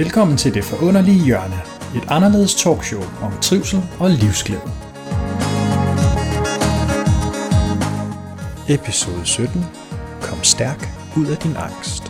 Velkommen til Det Forunderlige Hjørne, et anderledes talkshow om trivsel og livsglæde. Episode 17. Kom stærk ud af din angst.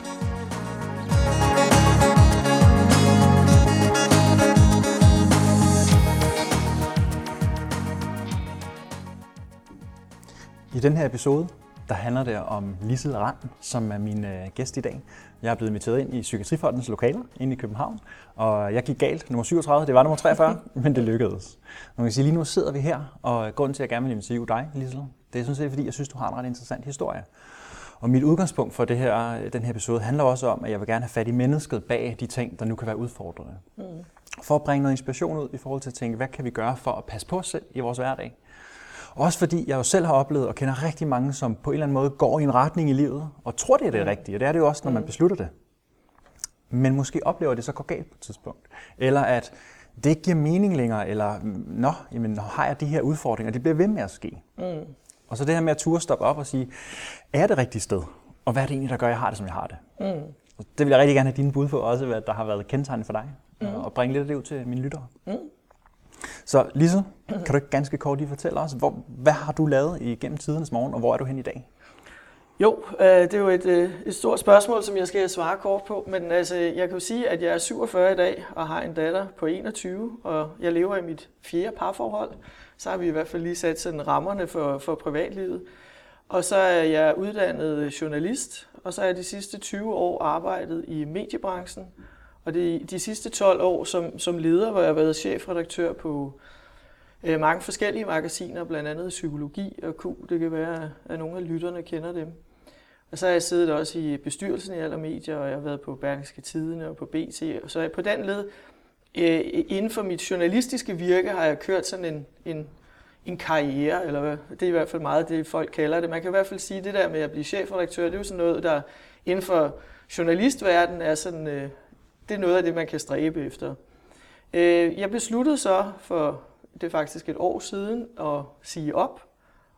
I den her episode, der handler det om Lissel Rand, som er min øh, gæst i dag. Jeg er blevet inviteret ind i Psykiatrifondens lokaler inde i København, og jeg gik galt. Nummer 37, det var nummer 43, men det lykkedes. Man kan sige, lige nu sidder vi her, og grunden til, at jeg gerne vil interviewe dig, Lissel, det er sådan set, fordi jeg synes, du har en ret interessant historie. Og mit udgangspunkt for det her, den her episode handler også om, at jeg vil gerne have fat i mennesket bag de ting, der nu kan være udfordrende. Mm. For at bringe noget inspiration ud i forhold til at tænke, hvad kan vi gøre for at passe på os selv i vores hverdag? Også fordi jeg jo selv har oplevet og kender rigtig mange, som på en eller anden måde går i en retning i livet, og tror, det er det rigtige, og det er det jo også, når man beslutter det. Men måske oplever det så går galt på et tidspunkt. Eller at det ikke giver mening længere, eller nå, jamen, har jeg de her udfordringer, det bliver ved med at ske. Mm. Og så det her med at turde stoppe op og sige, er det rigtige sted? Og hvad er det egentlig, der gør, at jeg har det, som jeg har det? Mm. Og det vil jeg rigtig gerne have dine bud på, også hvad der har været kendetegnet for dig, mm. og bringe lidt af det ud til mine lyttere. Mm. Så Lise, kan du ikke ganske kort lige fortælle os, hvor, hvad har du lavet igennem tidernes morgen, og hvor er du hen i dag? Jo, øh, det er jo et, øh, et stort spørgsmål, som jeg skal svare kort på, men altså, jeg kan jo sige, at jeg er 47 i dag og har en datter på 21, og jeg lever i mit fjerde parforhold. Så har vi i hvert fald lige sat sådan rammerne for, for privatlivet. Og så er jeg uddannet journalist, og så har jeg de sidste 20 år arbejdet i mediebranchen, og det, de sidste 12 år som, som leder, hvor jeg har været chefredaktør på øh, mange forskellige magasiner, blandt andet Psykologi og Q. Det kan være, at nogle af lytterne kender dem. Og så har jeg siddet også i bestyrelsen i alle medier, og jeg har været på Berlingske Tidene og på BT. Og så på den led, øh, inden for mit journalistiske virke, har jeg kørt sådan en, en, en karriere, eller hvad, det er i hvert fald meget det, folk kalder det. Man kan i hvert fald sige, at det der med at blive chefredaktør, det er jo sådan noget, der inden for journalistverdenen er sådan øh, det er noget af det, man kan stræbe efter. Øh, jeg besluttede så for, det er faktisk et år siden, at sige op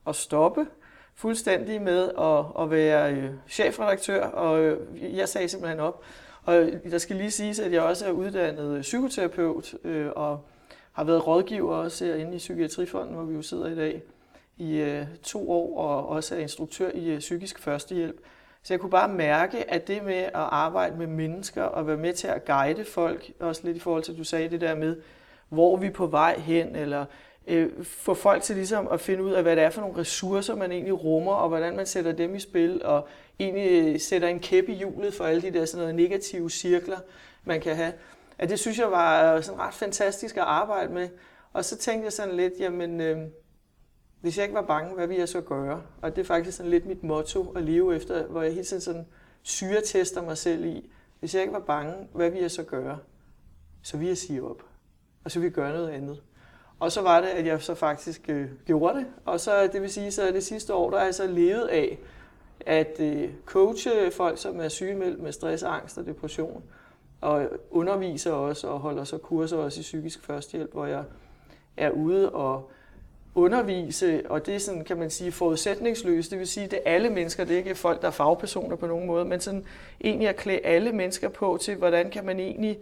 og stoppe fuldstændig med at, at være øh, chefredaktør, og øh, jeg sagde simpelthen op. Og der skal lige siges, at jeg også er uddannet psykoterapeut, og har været rådgiver også herinde i Psykiatrifonden, hvor vi jo sidder i dag, i to år, og også er instruktør i psykisk førstehjælp. Så jeg kunne bare mærke, at det med at arbejde med mennesker og være med til at guide folk, også lidt i forhold til, at du sagde det der med, hvor vi er på vej hen, eller øh, få folk til ligesom at finde ud af, hvad det er for nogle ressourcer, man egentlig rummer, og hvordan man sætter dem i spil, og egentlig øh, sætter en kæp i hjulet for alle de der sådan noget negative cirkler, man kan have. At det synes jeg var øh, sådan ret fantastisk at arbejde med. Og så tænkte jeg sådan lidt, jamen, øh, hvis jeg ikke var bange, hvad ville jeg så gøre? Og det er faktisk sådan lidt mit motto at leve efter, hvor jeg hele tiden sådan syretester mig selv i. Hvis jeg ikke var bange, hvad ville jeg så gøre? Så ville jeg sige op. Og så ville jeg gøre noget andet. Og så var det, at jeg så faktisk øh, gjorde det. Og så, det vil sige, så det sidste år, der har jeg så levet af at øh, coache folk, som er sygemeldt med stress, angst og depression. Og underviser også og holder så kurser også i psykisk førstehjælp, hvor jeg er ude og undervise, og det er sådan, kan man sige, forudsætningsløst. Det vil sige, det er alle mennesker, det er ikke folk, der er fagpersoner på nogen måde, men sådan egentlig at klæde alle mennesker på til, hvordan kan man egentlig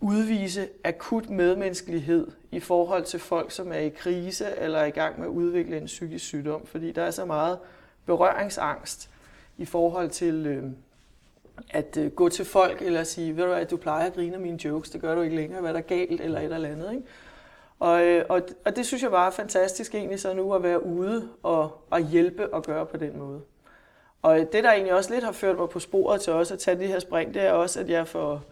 udvise akut medmenneskelighed i forhold til folk, som er i krise eller er i gang med at udvikle en psykisk sygdom. Fordi der er så meget berøringsangst i forhold til øh, at øh, gå til folk eller sige, ved du hvad, du plejer at grine af mine jokes, det gør du ikke længere, hvad der er galt eller et eller andet. Ikke? Og, øh, og, og det synes jeg var fantastisk egentlig så nu at være ude og, og hjælpe og gøre på den måde. Og det, der egentlig også lidt har ført mig på sporet til også at tage det her spring, det er også, at jeg for,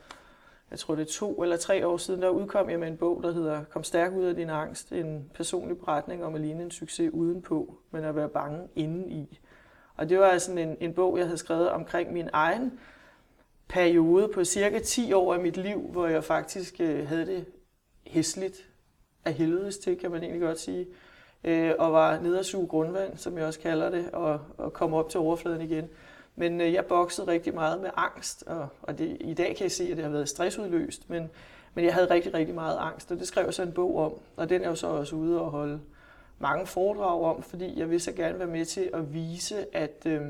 jeg tror det er to eller tre år siden, der udkom jeg med en bog, der hedder Kom stærk ud af din angst. En personlig beretning om at ligne en succes udenpå, men at være bange indeni. Og det var sådan en, en bog, jeg havde skrevet omkring min egen periode på cirka 10 år af mit liv, hvor jeg faktisk øh, havde det hæsligt af helvedes til, kan man egentlig godt sige. Øh, og var nede at suge grundvand, som jeg også kalder det, og, og komme op til overfladen igen. Men øh, jeg boksede rigtig meget med angst, og, og det, i dag kan jeg se, at det har været stressudløst, men, men jeg havde rigtig, rigtig meget angst, og det skrev jeg så en bog om, og den er jo så også ude og holde mange foredrag om, fordi jeg vil så gerne være med til at vise, at, øh,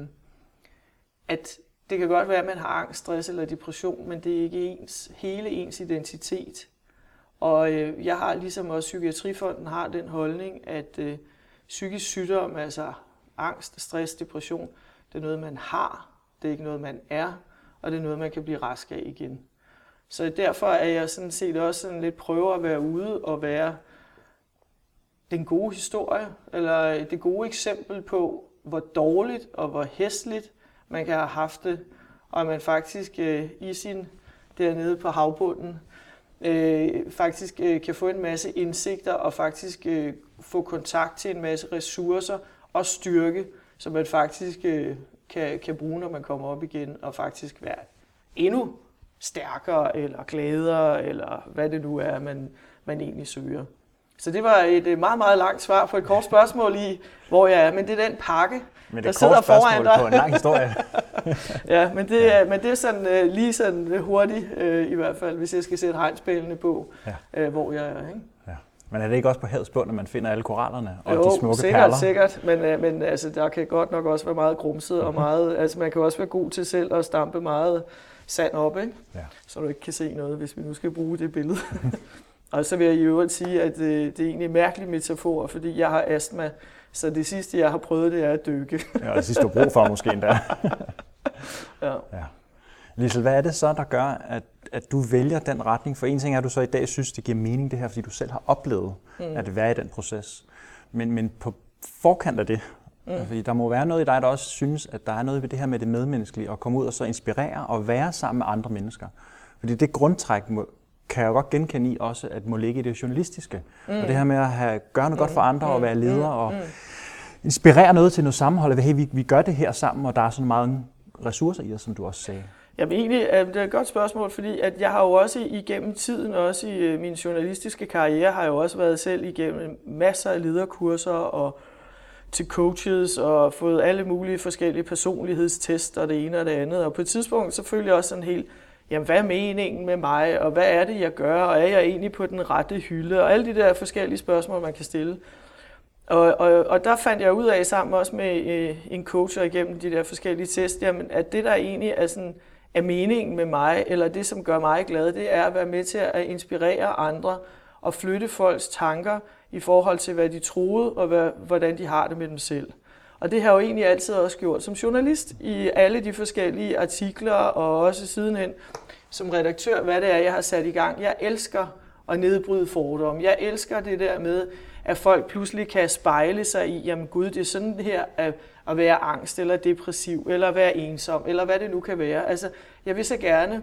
at det kan godt være, at man har angst, stress eller depression, men det er ikke ens, hele ens identitet. Og øh, jeg har ligesom også Psykiatrifonden har den holdning, at øh, psykisk sygdom, altså angst, stress, depression, det er noget, man har. Det er ikke noget, man er, og det er noget, man kan blive rask af igen. Så derfor er jeg sådan set også sådan lidt prøver at være ude og være den gode historie, eller øh, det gode eksempel på, hvor dårligt og hvor hæsligt man kan have haft det, og man faktisk øh, i sin dernede på havbunden øh, faktisk øh, kan få en masse indsigter og faktisk øh, få kontakt til en masse ressourcer og styrke, som man faktisk øh, kan, kan bruge, når man kommer op igen, og faktisk være endnu stærkere, eller gladere, eller hvad det nu er, man, man egentlig søger. Så det var et øh, meget, meget langt svar på et kort spørgsmål i, hvor jeg er. Men det er den pakke, Men det der er sidder kort foran spørgsmål dig. på en lang historie. ja, men det, er, men det er sådan øh, lige sådan øh, hurtigt, øh, i hvert fald, hvis jeg skal sætte hegnspælene på, Ja. øh, hvor jeg er. Ikke? ja. Men er det ikke også på havets bund, at man finder alle korallerne og jo, de smukke sikkert, perler? sikkert, men, øh, men altså, der kan godt nok også være meget grumset, og meget, altså, man kan også være god til selv at stampe meget sand op, ikke? Ja. så du ikke kan se noget, hvis vi nu skal bruge det billede. og så vil jeg i øvrigt sige, at øh, det er egentlig en mærkelig metafor, fordi jeg har astma, så det sidste, jeg har prøvet, det er at dykke. Ja, og det sidste, du har brug for måske endda. ja. Ja. Lisel, hvad er det så, der gør, at, at du vælger den retning? For en ting er, at du så i dag synes, det giver mening det her, fordi du selv har oplevet mm. at være i den proces. Men, men på forkant af det, mm. fordi der må være noget i dig, der også synes, at der er noget ved det her med det medmenneskelige, at komme ud og så inspirere og være sammen med andre mennesker. Fordi det grundtræk må, kan jeg jo godt genkende i også, at må ligge i det journalistiske. Mm. Og det her med at have, gøre noget godt for andre og være leder og inspirere noget til noget sammenhold. Hey, vi, vi gør det her sammen, og der er sådan meget ressourcer i dig, som du også sagde. Jamen egentlig, det er et godt spørgsmål, fordi at jeg har jo også igennem tiden, også i øh, min journalistiske karriere, har jeg jo også været selv igennem masser af lederkurser og til coaches og fået alle mulige forskellige personlighedstest og det ene og det andet. Og på et tidspunkt så følte jeg også sådan helt, jamen hvad er meningen med mig, og hvad er det, jeg gør, og er jeg egentlig på den rette hylde, og alle de der forskellige spørgsmål, man kan stille. Og, og, og der fandt jeg ud af sammen også med øh, en coach og igennem de der forskellige tests, jamen, at det der egentlig er, sådan, er meningen med mig, eller det som gør mig glad, det er at være med til at inspirere andre og flytte folks tanker i forhold til, hvad de troede og hvad, hvordan de har det med dem selv. Og det har jeg jo egentlig altid også gjort som journalist i alle de forskellige artikler og også sidenhen som redaktør, hvad det er, jeg har sat i gang. Jeg elsker at nedbryde fordomme. Jeg elsker det der med, at folk pludselig kan spejle sig i, jamen gud, det er sådan her at, at være angst, eller depressiv, eller at være ensom, eller hvad det nu kan være. Altså, jeg vil så gerne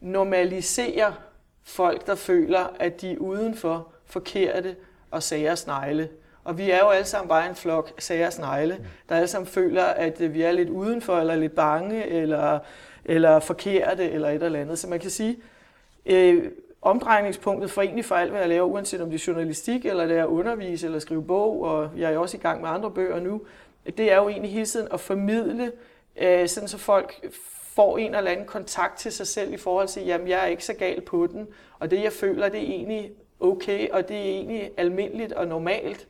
normalisere folk, der føler, at de er udenfor forkerte og sager snegle. Og vi er jo alle sammen bare en flok sager snegle, der alle sammen føler, at øh, vi er lidt udenfor, eller lidt bange, eller, eller forkerte, eller et eller andet. Så man kan sige, øh, omdrejningspunktet for egentlig for alt, hvad jeg laver, uanset om det er journalistik, eller det er at undervise, eller skrive bog, og jeg er også i gang med andre bøger nu, det er jo egentlig hele tiden at formidle, øh, sådan så folk får en eller anden kontakt til sig selv i forhold til, jamen jeg er ikke så gal på den, og det jeg føler, det er egentlig okay, og det er egentlig almindeligt og normalt.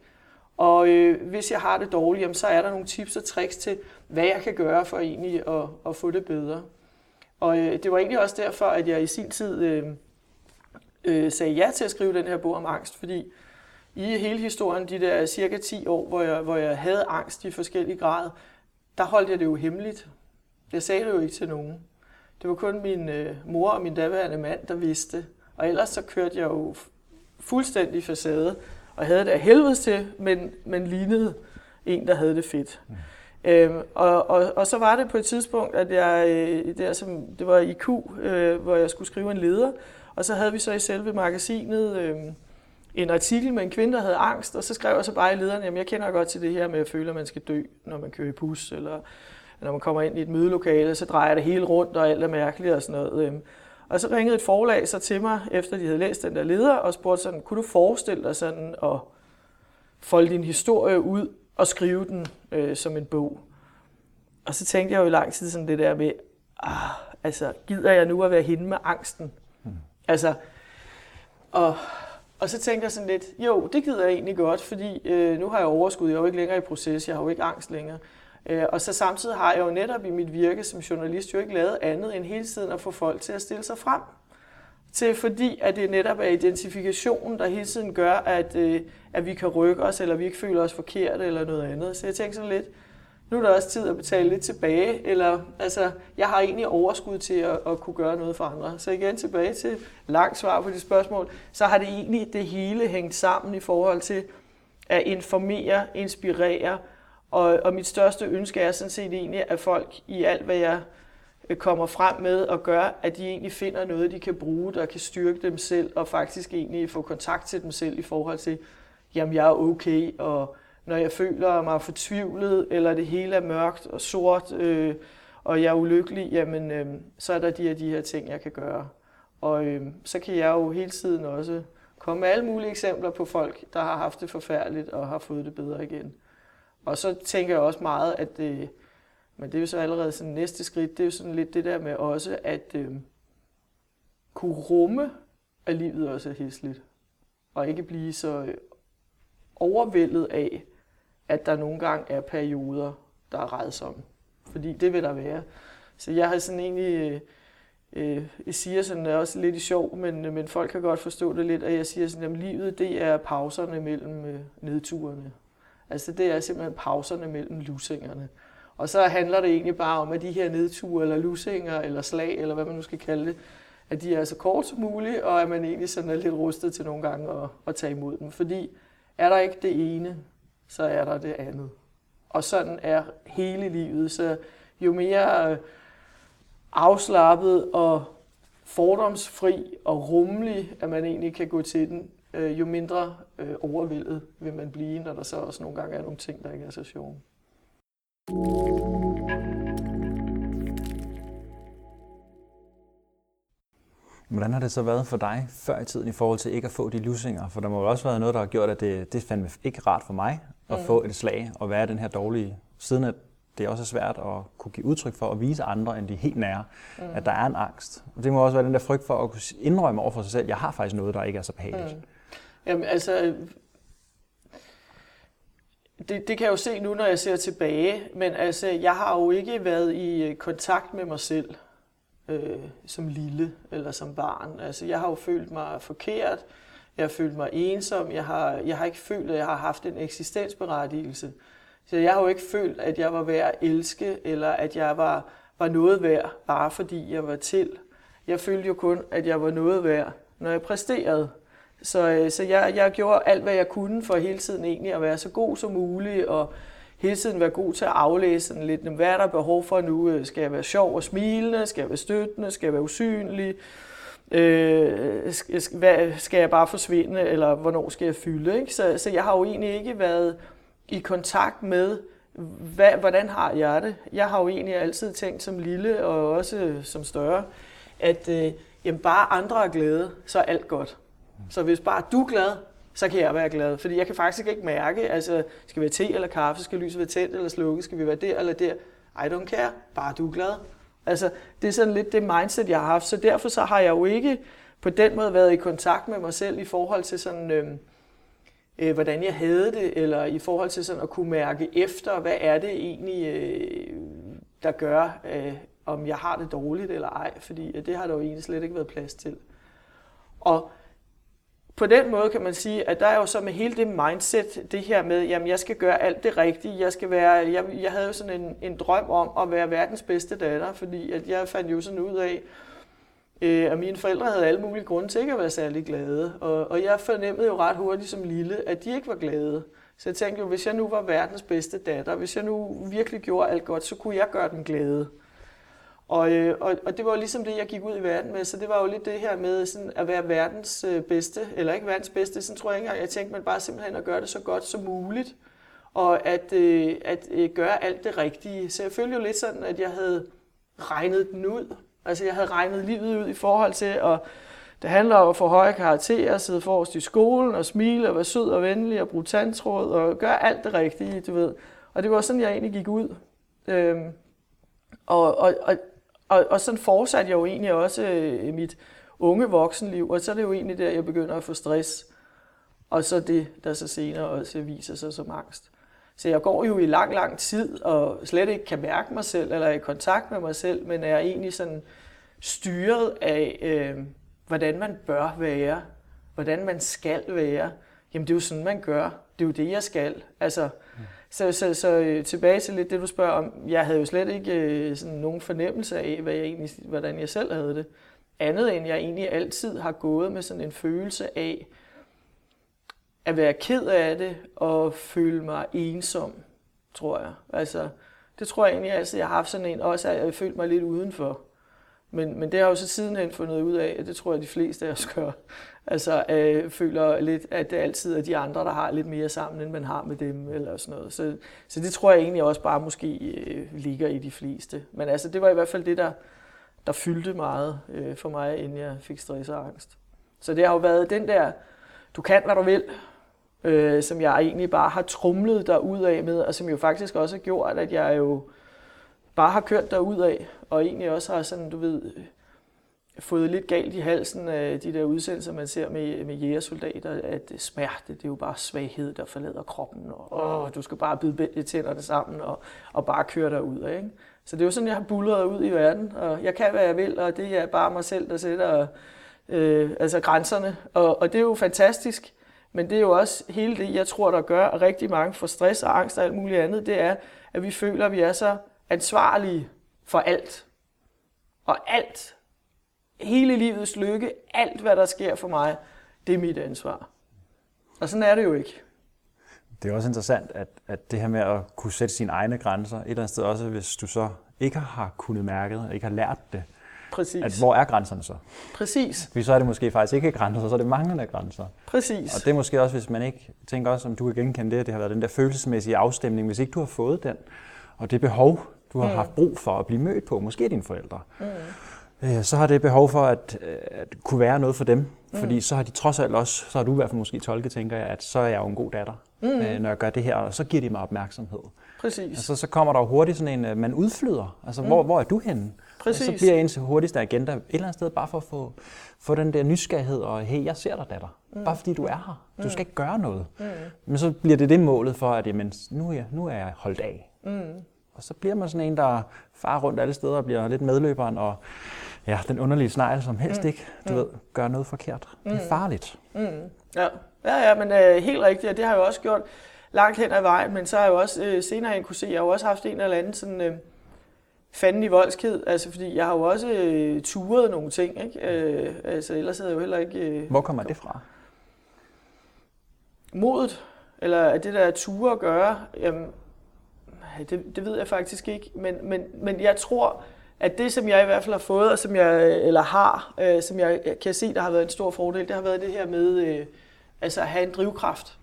Og øh, hvis jeg har det dårligt, jamen, så er der nogle tips og tricks til, hvad jeg kan gøre for egentlig at, at få det bedre. Og øh, det var egentlig også derfor, at jeg i sin tid øh, øh, sagde ja til at skrive den her bog om angst, fordi i hele historien, de der cirka 10 år, hvor jeg, hvor jeg havde angst i forskellige grader, der holdt jeg det jo hemmeligt. Jeg sagde det jo ikke til nogen. Det var kun min øh, mor og min daværende mand, der vidste. Og ellers så kørte jeg jo fuldstændig facade, og havde det af helvedes til, men, men lignede en, der havde det fedt. Mm. Øhm, og, og, og så var det på et tidspunkt, at jeg, øh, der, som, det var i Q, øh, hvor jeg skulle skrive en leder, og så havde vi så i selve magasinet øh, en artikel med en kvinde, der havde angst, og så skrev jeg så bare i lederen, jamen jeg kender godt til det her med at føle, at man skal dø, når man kører i bus, eller når man kommer ind i et mødelokale, så drejer det hele rundt, og alt er mærkeligt og sådan noget. Øh. Og så ringede et forlag så til mig, efter de havde læst den der leder, og spurgte sådan, kunne du forestille dig sådan at folde din historie ud og skrive den øh, som en bog? Og så tænkte jeg jo i lang tid sådan det der med, ah, altså, gider jeg nu at være hende med angsten? Altså, og, og så tænkte jeg sådan lidt, jo, det gider jeg egentlig godt, fordi øh, nu har jeg overskud, jeg er jo ikke længere i proces, jeg har jo ikke angst længere. Øh, og så samtidig har jeg jo netop i mit virke som journalist jo ikke lavet andet end hele tiden at få folk til at stille sig frem. Til fordi, at det netop er identifikationen, der hele tiden gør, at, øh, at vi kan rykke os, eller vi ikke føler os forkert, eller noget andet. Så jeg tænkte sådan lidt, nu er der også tid at betale lidt tilbage, eller altså, jeg har egentlig overskud til at, at kunne gøre noget for andre. Så igen tilbage til langt svar på de spørgsmål, så har det egentlig det hele hængt sammen i forhold til at informere, inspirere, og, og mit største ønske er sådan set egentlig, at folk i alt, hvad jeg øh, kommer frem med og gør, at de egentlig finder noget, de kan bruge, der kan styrke dem selv, og faktisk egentlig få kontakt til dem selv i forhold til, jamen jeg er okay, og når jeg føler mig fortvivlet, eller det hele er mørkt og sort, øh, og jeg er ulykkelig, jamen øh, så er der de her, de her ting, jeg kan gøre. Og øh, så kan jeg jo hele tiden også komme med alle mulige eksempler på folk, der har haft det forfærdeligt og har fået det bedre igen. Og så tænker jeg også meget, at det, men det er jo så allerede sådan næste skridt, det er jo sådan lidt det der med også at øh, kunne rumme, at livet også er hæsligt. Og ikke blive så overvældet af, at der nogle gange er perioder, der er redsomme. Fordi det vil der være. Så jeg har sådan egentlig, øh, øh jeg siger sådan, det er også lidt i sjov, men, øh, men folk kan godt forstå det lidt, at jeg siger sådan, at livet det er pauserne mellem øh, nedturene. Altså det er simpelthen pauserne mellem lusingerne. Og så handler det egentlig bare om, at de her nedture, eller lusinger, eller slag, eller hvad man nu skal kalde det, at de er så kort som muligt, og at man egentlig sådan er lidt rustet til nogle gange at, at tage imod dem. Fordi er der ikke det ene, så er der det andet. Og sådan er hele livet. Så jo mere øh, afslappet og fordomsfri og rummelig, at man egentlig kan gå til den, øh, jo mindre øh, overvældet vil man blive, når der så også nogle gange er nogle ting, der ikke er så sjove. Hvordan har det så været for dig før i tiden i forhold til ikke at få de lusinger? For der må jo også været noget, der har gjort, at det, det fandme ikke rart for mig at mm. få et slag og være den her dårlige, siden at det også er svært at kunne give udtryk for at vise andre, end de helt nære, mm. at der er en angst. Og det må også være den der frygt for at kunne indrømme over for sig selv, jeg har faktisk noget, der ikke er så behageligt. Mm. Jamen altså, det, det kan jeg jo se nu, når jeg ser tilbage, men altså, jeg har jo ikke været i øh, kontakt med mig selv øh, som lille eller som barn. Altså, jeg har jo følt mig forkert, jeg har følt mig ensom, jeg har, jeg har ikke følt, at jeg har haft en eksistensberettigelse. Så jeg har jo ikke følt, at jeg var værd at elske, eller at jeg var, var noget værd, bare fordi jeg var til. Jeg følte jo kun, at jeg var noget værd, når jeg præsterede. Så, øh, så jeg, jeg gjorde alt, hvad jeg kunne for hele tiden egentlig at være så god som muligt, og hele tiden være god til at aflæse sådan lidt, hvad er der behov for nu? Øh, skal jeg være sjov og smilende? Skal jeg være støttende? Skal jeg være usynlig? Øh, skal jeg bare forsvinde, eller hvornår skal jeg fylde? Ikke? Så, så jeg har jo egentlig ikke været i kontakt med, hvad, hvordan har jeg det? Jeg har jo egentlig altid tænkt som lille, og også som større, at øh, jamen bare andre er glade, så er alt godt. Så hvis bare du er glad, så kan jeg være glad. Fordi jeg kan faktisk ikke mærke, altså skal vi have te eller kaffe, skal lyset være tændt eller slukket, skal vi være der eller der. I don't care, bare du er glad. Altså det er sådan lidt det mindset, jeg har haft. Så derfor så har jeg jo ikke på den måde været i kontakt med mig selv i forhold til sådan, øh, øh, hvordan jeg havde det, eller i forhold til sådan at kunne mærke efter, hvad er det egentlig, øh, der gør, øh, om jeg har det dårligt eller ej. Fordi det har der jo egentlig slet ikke været plads til. Og på den måde kan man sige, at der er jo så med hele det mindset, det her med, jamen jeg skal gøre alt det rigtige, jeg skal være, jeg, jeg havde jo sådan en, en drøm om at være verdens bedste datter, fordi at jeg fandt jo sådan ud af, øh, at mine forældre havde alle mulige grunde til ikke at være særlig glade, og, og jeg fornemmede jo ret hurtigt som lille, at de ikke var glade. Så jeg tænkte jo, hvis jeg nu var verdens bedste datter, hvis jeg nu virkelig gjorde alt godt, så kunne jeg gøre dem glade. Og, øh, og, og det var jo ligesom det, jeg gik ud i verden med, så det var jo lidt det her med sådan at være verdens øh, bedste, eller ikke verdens bedste, sådan tror jeg ikke engang, jeg tænkte, men bare simpelthen at gøre det så godt som muligt, og at, øh, at øh, gøre alt det rigtige. Så jeg følte jo lidt sådan, at jeg havde regnet den ud. Altså jeg havde regnet livet ud i forhold til, at det handler om at få høje karakterer, sidde forrest i skolen og smile og være sød og venlig og bruge tandtråd og gøre alt det rigtige, du ved. Og det var sådan, jeg egentlig gik ud. Øhm, og, og, og og, og sådan fortsatte jeg jo egentlig også øh, mit unge voksenliv, og så er det jo egentlig der, jeg begynder at få stress. Og så det, der så senere også viser sig som angst. Så jeg går jo i lang, lang tid og slet ikke kan mærke mig selv eller er i kontakt med mig selv, men er egentlig sådan styret af, øh, hvordan man bør være, hvordan man skal være. Jamen det er jo sådan, man gør. Det er jo det, jeg skal. Altså så, så, så øh, tilbage til lidt det, du spørger om. Jeg havde jo slet ikke øh, sådan nogen fornemmelse af, hvad jeg egentlig, hvordan jeg selv havde det. Andet end jeg egentlig altid har gået med sådan en følelse af, at være ked af det og føle mig ensom, tror jeg. Altså, det tror jeg egentlig altid, jeg har haft sådan en, også at jeg følte mig lidt udenfor. Men, men det har jeg jo så sidenhen fundet ud af, at det tror jeg, de fleste af os gør. Altså, øh, føler lidt, at det altid er de andre, der har lidt mere sammen, end man har med dem, eller sådan noget. Så, så det tror jeg egentlig også bare måske øh, ligger i de fleste. Men altså, det var i hvert fald det, der, der fyldte meget øh, for mig, inden jeg fik stress og angst. Så det har jo været den der, du kan, hvad du vil, øh, som jeg egentlig bare har trumlet der ud af med, og som jo faktisk også har gjort, at jeg jo bare har kørt der ud af, og egentlig også har sådan, du ved, øh, fået lidt galt i halsen af de der udsendelser, man ser med, med jægersoldater, at øh, smerte, det er jo bare svaghed, der forlader kroppen, og åh, du skal bare bide tænderne sammen og, og bare køre der ud af. Ikke? Så det er jo sådan, jeg har bullet ud i verden, og jeg kan, hvad jeg vil, og det er bare mig selv, der sætter øh, altså grænserne, og, og det er jo fantastisk, men det er jo også hele det, jeg tror, der gør, at rigtig mange får stress og angst og alt muligt andet, det er, at vi føler, at vi er så ansvarlige for alt. Og alt, hele livets lykke, alt hvad der sker for mig, det er mit ansvar. Og sådan er det jo ikke. Det er også interessant, at, at det her med at kunne sætte sine egne grænser, et eller andet sted også, hvis du så ikke har kunnet mærke det, ikke har lært det, Præcis. At, hvor er grænserne så? Præcis. Fordi så er det måske faktisk ikke grænser, så er det manglende grænser. Præcis. Og det er måske også, hvis man ikke tænker også, om du kan genkende det, det har været den der følelsesmæssige afstemning, hvis ikke du har fået den, og det behov, du har mm. haft brug for at blive mødt på, måske dine forældre, mm. øh, så har det behov for at, at kunne være noget for dem. Mm. Fordi så har de trods alt også, så har du i hvert fald måske tolket, tænker jeg, at så er jeg jo en god datter, mm. øh, når jeg gør det her, og så giver de mig opmærksomhed. Præcis. Altså, så kommer der hurtigt sådan en, øh, man udflyder. Altså, mm. hvor, hvor er du henne? Præcis. Og så bliver ens hurtigste agenda et eller andet sted bare for at få, få den der nysgerrighed, og hey, jeg ser dig, datter. Mm. Bare fordi du er her. Du skal ikke gøre noget. Mm. Men så bliver det det målet for, at jamen, nu, er jeg, nu er jeg holdt af. Mm. Og så bliver man sådan en, der farer rundt alle steder og bliver lidt medløberen, og ja, den underlige snegl, som helst mm. ikke, du mm. ved, gør noget forkert. Mm. Det er farligt. Mm. Ja. ja, ja, men øh, helt rigtigt, og det har jeg jo også gjort langt hen ad vejen, men så har jeg jo også øh, senere hen kunne se, jeg har jo også haft en eller anden sådan... Øh, fanden i voldsked, altså fordi jeg har jo også øh, turet nogle ting, ikke? Øh, altså ellers havde jeg jo heller ikke... Øh, Hvor kommer det fra? Modet, eller det der ture at gøre, jamen, det, det ved jeg faktisk ikke, men, men, men jeg tror, at det, som jeg i hvert fald har fået, og som jeg, eller har, øh, som jeg kan se, der har været en stor fordel, det har været det her med øh, altså at have en drivkraft.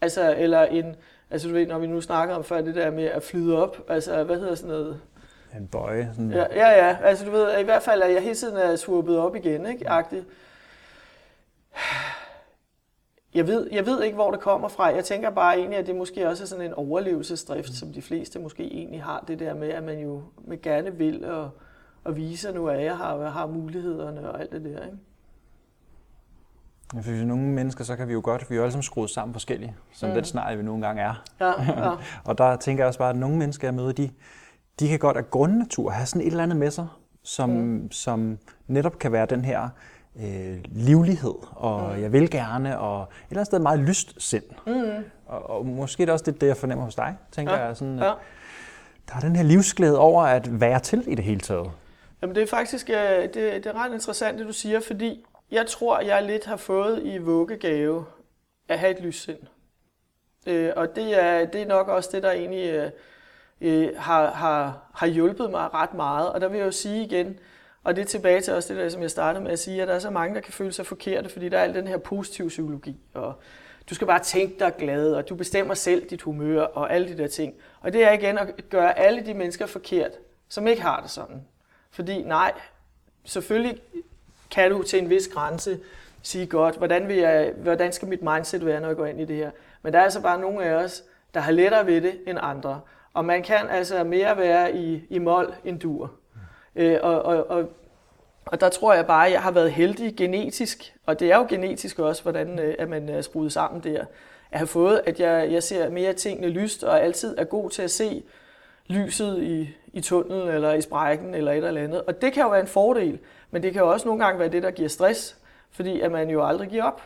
Altså, eller en, altså du ved, når vi nu snakker om før det der med at flyde op, altså hvad hedder sådan noget, en bøje. Sådan. Ja, ja, ja, altså du ved, i hvert fald at jeg hele tiden er svuppet op igen, ikke? Agtigt. Jeg ved, jeg ved ikke, hvor det kommer fra. Jeg tænker bare egentlig, at det måske også er sådan en overlevelsesdrift, mm. som de fleste måske egentlig har. Det der med, at man jo med gerne vil og, og vise, at nu er jeg har, har mulighederne og alt det der. Ikke? Jeg synes, nogle mennesker, så kan vi jo godt, vi er jo alle sammen skruet sammen forskellige, som mm. den snart vi nogle gange er. Ja, ja. og der tænker jeg også bare, at nogle mennesker, jeg møder, de, de kan godt af grundnatur have sådan et eller andet med sig, som, mm. som netop kan være den her øh, livlighed, og mm. jeg vil gerne, og et eller andet sted meget lyst sind. Mm. Og, og måske er det også det, det, jeg fornemmer hos dig, tænker ja. jeg. Sådan, ja. Der er den her livsglæde over at være til i det hele taget. Jamen det er faktisk øh, det, det er ret interessant, det du siger, fordi jeg tror, jeg lidt har fået i vuggegave at have et lyssind. Øh, og det er, det er nok også det, der egentlig øh, øh, har, har, har hjulpet mig ret meget. Og der vil jeg jo sige igen, og det er tilbage til også det der, som jeg startede med at sige, at der er så mange, der kan føle sig forkerte, fordi der er al den her positive psykologi, og du skal bare tænke dig glad, og du bestemmer selv dit humør, og alle de der ting. Og det er igen at gøre alle de mennesker forkert, som ikke har det sådan. Fordi nej, selvfølgelig kan du til en vis grænse sige godt, hvordan, vil jeg, hvordan skal mit mindset være, når jeg går ind i det her. Men der er altså bare nogle af os, der har lettere ved det end andre. Og man kan altså mere være i, i mål end dur. Øh, og, og, og, og der tror jeg bare, at jeg har været heldig genetisk, og det er jo genetisk også, hvordan øh, at man øh, er skruet sammen der, at have fået, at jeg, jeg ser mere tingene lyst, og altid er god til at se lyset i, i tunnelen, eller i sprækken, eller et eller andet. Og det kan jo være en fordel, men det kan jo også nogle gange være det, der giver stress, fordi at man jo aldrig giver op.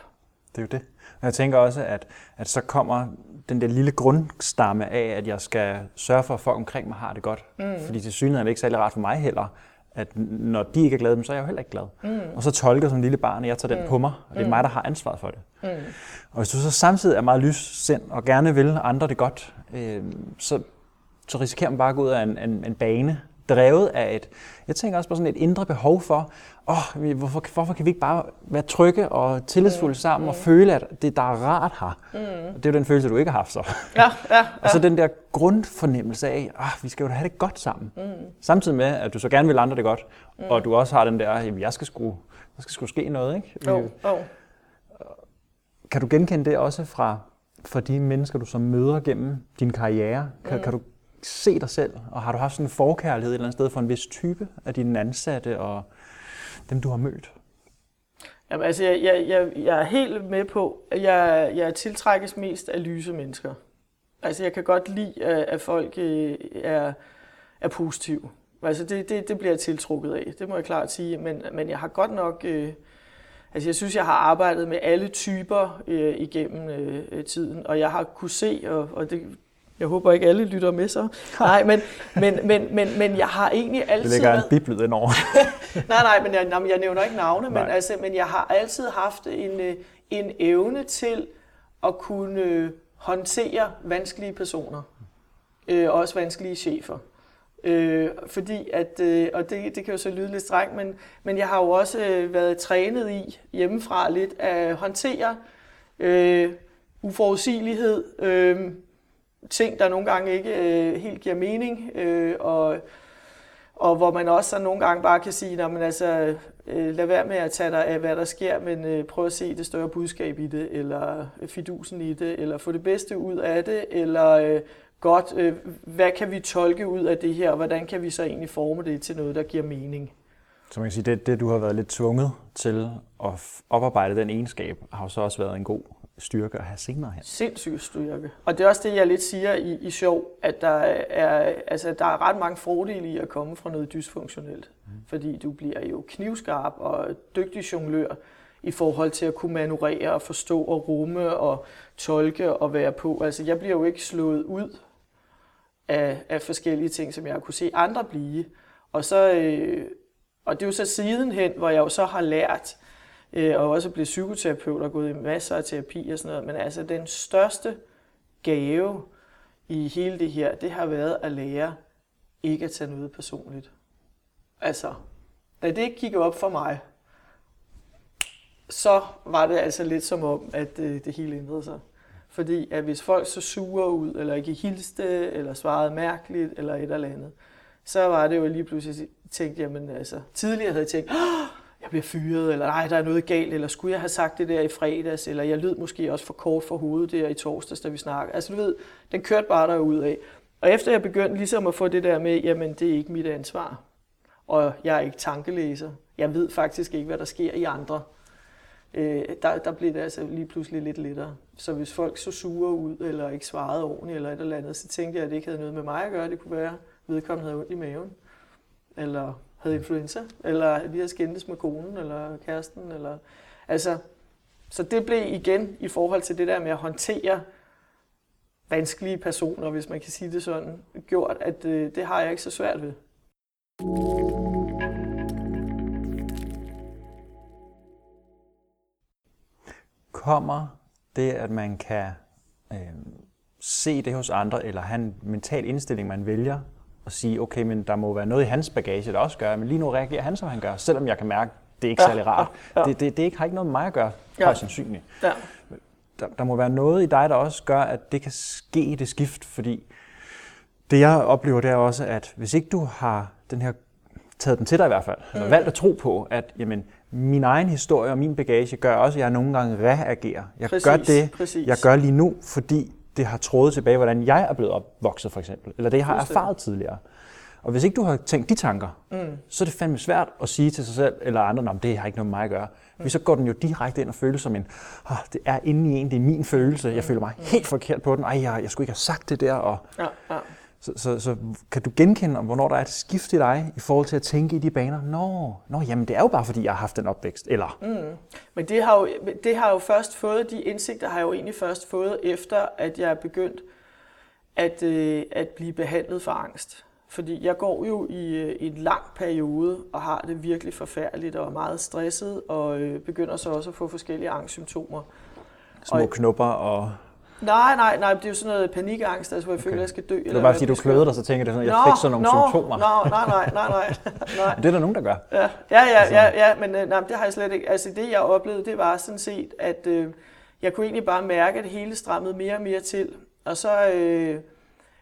Det er jo det. Og jeg tænker også, at, at så kommer den der lille grundstamme af, at jeg skal sørge for, at folk omkring mig har det godt. Mm. Fordi til synligheden er det ikke særlig rart for mig heller, at når de ikke er glade, så er jeg jo heller ikke glad. Mm. Og så tolker som lille barn, at jeg tager den mm. på mig, og det er mm. mig, der har ansvaret for det. Mm. Og hvis du så samtidig er meget lyssind og gerne vil andre det godt, øh, så, så risikerer man bare at gå ud af en, en, en bane, drevet af et, jeg tænker også på sådan et indre behov for, åh, oh, hvorfor, hvorfor kan vi ikke bare være trygge og tillidsfulde mm. sammen mm. og føle, at det, der er rart her. Mm. Det er jo den følelse, du ikke har haft så. Ja, ja, ja. og så den der grundfornemmelse af, at oh, vi skal jo have det godt sammen. Mm. Samtidig med, at du så gerne vil andre det godt, mm. og du også har den der, at jeg skal sgu, der skal sgu ske noget, ikke? Oh, oh. Kan du genkende det også fra, fra de mennesker, du så møder gennem din karriere? Kan, mm. kan du se dig selv, og har du haft sådan en forkærlighed et eller andet sted for en vis type af dine ansatte og dem, du har mødt? Jamen, altså, jeg, jeg, jeg, jeg er helt med på, at jeg, jeg tiltrækkes mest af lyse mennesker. Altså, jeg kan godt lide, at, at folk øh, er, er positive. Altså, det, det, det bliver jeg tiltrukket af, det må jeg klart sige. Men, men jeg har godt nok... Øh, altså, jeg synes, jeg har arbejdet med alle typer øh, igennem øh, tiden, og jeg har kunne se, og, og det, jeg håber ikke alle lytter med så. Nej, men, men, men, men, men jeg har egentlig altid... Det ligger en biblet ind over. nej, nej, men jeg, jeg nævner ikke navne, men, altså, men jeg har altid haft en, øh, en evne til at kunne øh, håndtere vanskelige personer. Øh, også vanskelige chefer. Øh, fordi at, øh, og det, det kan jo så lyde lidt strengt, men, men jeg har jo også øh, været trænet i hjemmefra lidt at håndtere øh, uforudsigelighed, øh, ting, der nogle gange ikke øh, helt giver mening, øh, og, og hvor man også så nogle gange bare kan sige, at altså, øh, lad være med at tage dig af, hvad der sker, men øh, prøv at se det større budskab i det, eller øh, fidusen i det, eller få det bedste ud af det, eller øh, godt, øh, hvad kan vi tolke ud af det her, og hvordan kan vi så egentlig forme det til noget, der giver mening. Så man kan sige, det, det du har været lidt tvunget til at oparbejde den egenskab, har jo så også været en god styrke at have senere hen. Sindssyg styrke. Og det er også det, jeg lidt siger i, i sjov, at der er, altså, der er ret mange fordele i at komme fra noget dysfunktionelt. Mm. Fordi du bliver jo knivskarp og dygtig jonglør i forhold til at kunne manøvrere og forstå og rumme og tolke og være på. Altså, jeg bliver jo ikke slået ud af, af forskellige ting, som jeg kunne se andre blive. Og, så, øh, og det er jo så sidenhen, hvor jeg jo så har lært, øh, og også blevet psykoterapeut og gået i masser af terapi og sådan noget. Men altså den største gave i hele det her, det har været at lære ikke at tage noget personligt. Altså, da det ikke gik op for mig, så var det altså lidt som om, at øh, det hele ændrede sig. Fordi at hvis folk så sure ud, eller ikke hilste, eller svarede mærkeligt, eller et eller andet, så var det jo lige pludselig tænkt, jamen altså, tidligere havde jeg tænkt, jeg bliver fyret, eller nej, der er noget galt, eller skulle jeg have sagt det der i fredags, eller jeg lød måske også for kort for hovedet der i torsdags, da vi snakkede. Altså du ved, den kørte bare derud af. Og efter jeg begyndte ligesom at få det der med, jamen det er ikke mit ansvar, og jeg er ikke tankelæser, jeg ved faktisk ikke, hvad der sker i andre, øh, der, der blev det altså lige pludselig lidt lettere. Så hvis folk så sure ud, eller ikke svarede ordentligt, eller et eller andet, så tænkte jeg, at det ikke havde noget med mig at gøre. Det kunne være, at vedkommende havde ondt i maven, eller havde influenza, eller lige havde skændtes med konen eller kæresten. Eller, altså, så det blev igen i forhold til det der med at håndtere vanskelige personer, hvis man kan sige det sådan, gjort, at øh, det har jeg ikke så svært ved. Kommer det, at man kan øh, se det hos andre, eller have en mental indstilling, man vælger, og sige, okay, men der må være noget i hans bagage, der også gør, men lige nu reagerer han, som han gør, selvom jeg kan mærke, det er ikke særlig rart. Ja, ja. Det, det, det ikke, har ikke noget med mig at gøre, ja. højst sandsynligt. Ja. Der, der må være noget i dig, der også gør, at det kan ske det skift, fordi det jeg oplever, det er også, at hvis ikke du har den her taget den til dig i hvert fald, mm. eller valgt at tro på, at jamen, min egen historie og min bagage gør også, at jeg nogle gange reagerer. Jeg præcis, gør det, præcis. jeg gør lige nu, fordi det har trådet tilbage, hvordan jeg er blevet opvokset for eksempel, eller det, jeg har erfaret tidligere. Og hvis ikke du har tænkt de tanker, mm. så er det fandme svært at sige til sig selv eller andre, at det har ikke noget med mig at gøre. Mm. For så går den jo direkte ind og føles som en, oh, det er inde i en, det er min følelse, jeg føler mig mm. helt forkert på den, ej, jeg, jeg skulle ikke have sagt det der. Og, ja, ja. Så, så, så kan du genkende, hvornår der er et skift i dig, i forhold til at tænke i de baner? Nå, nå jamen det er jo bare, fordi jeg har haft en opvækst, eller? Mm. Men det har, jo, det har jo først fået, de indsigter har jeg jo egentlig først fået, efter at jeg er begyndt at, øh, at blive behandlet for angst. Fordi jeg går jo i, øh, i en lang periode og har det virkelig forfærdeligt og er meget stresset og øh, begynder så også at få forskellige angstsymptomer. Små og, knupper og... Nej, nej, nej, det er jo sådan noget panikangst, altså hvor jeg okay. føler, at jeg skal dø. Det er bare fordi, du kløder dig, så tænker du sådan, jeg fik sådan nogle nå, symptomer. Nå, nej, nej, nej, nej. nej. det er der nogen, der gør. Ja, ja, ja, altså. ja, ja men øh, nej, det har jeg slet ikke. Altså det, jeg oplevede, det var sådan set, at øh, jeg kunne egentlig bare mærke, at det hele strammede mere og mere til. Og så... Øh,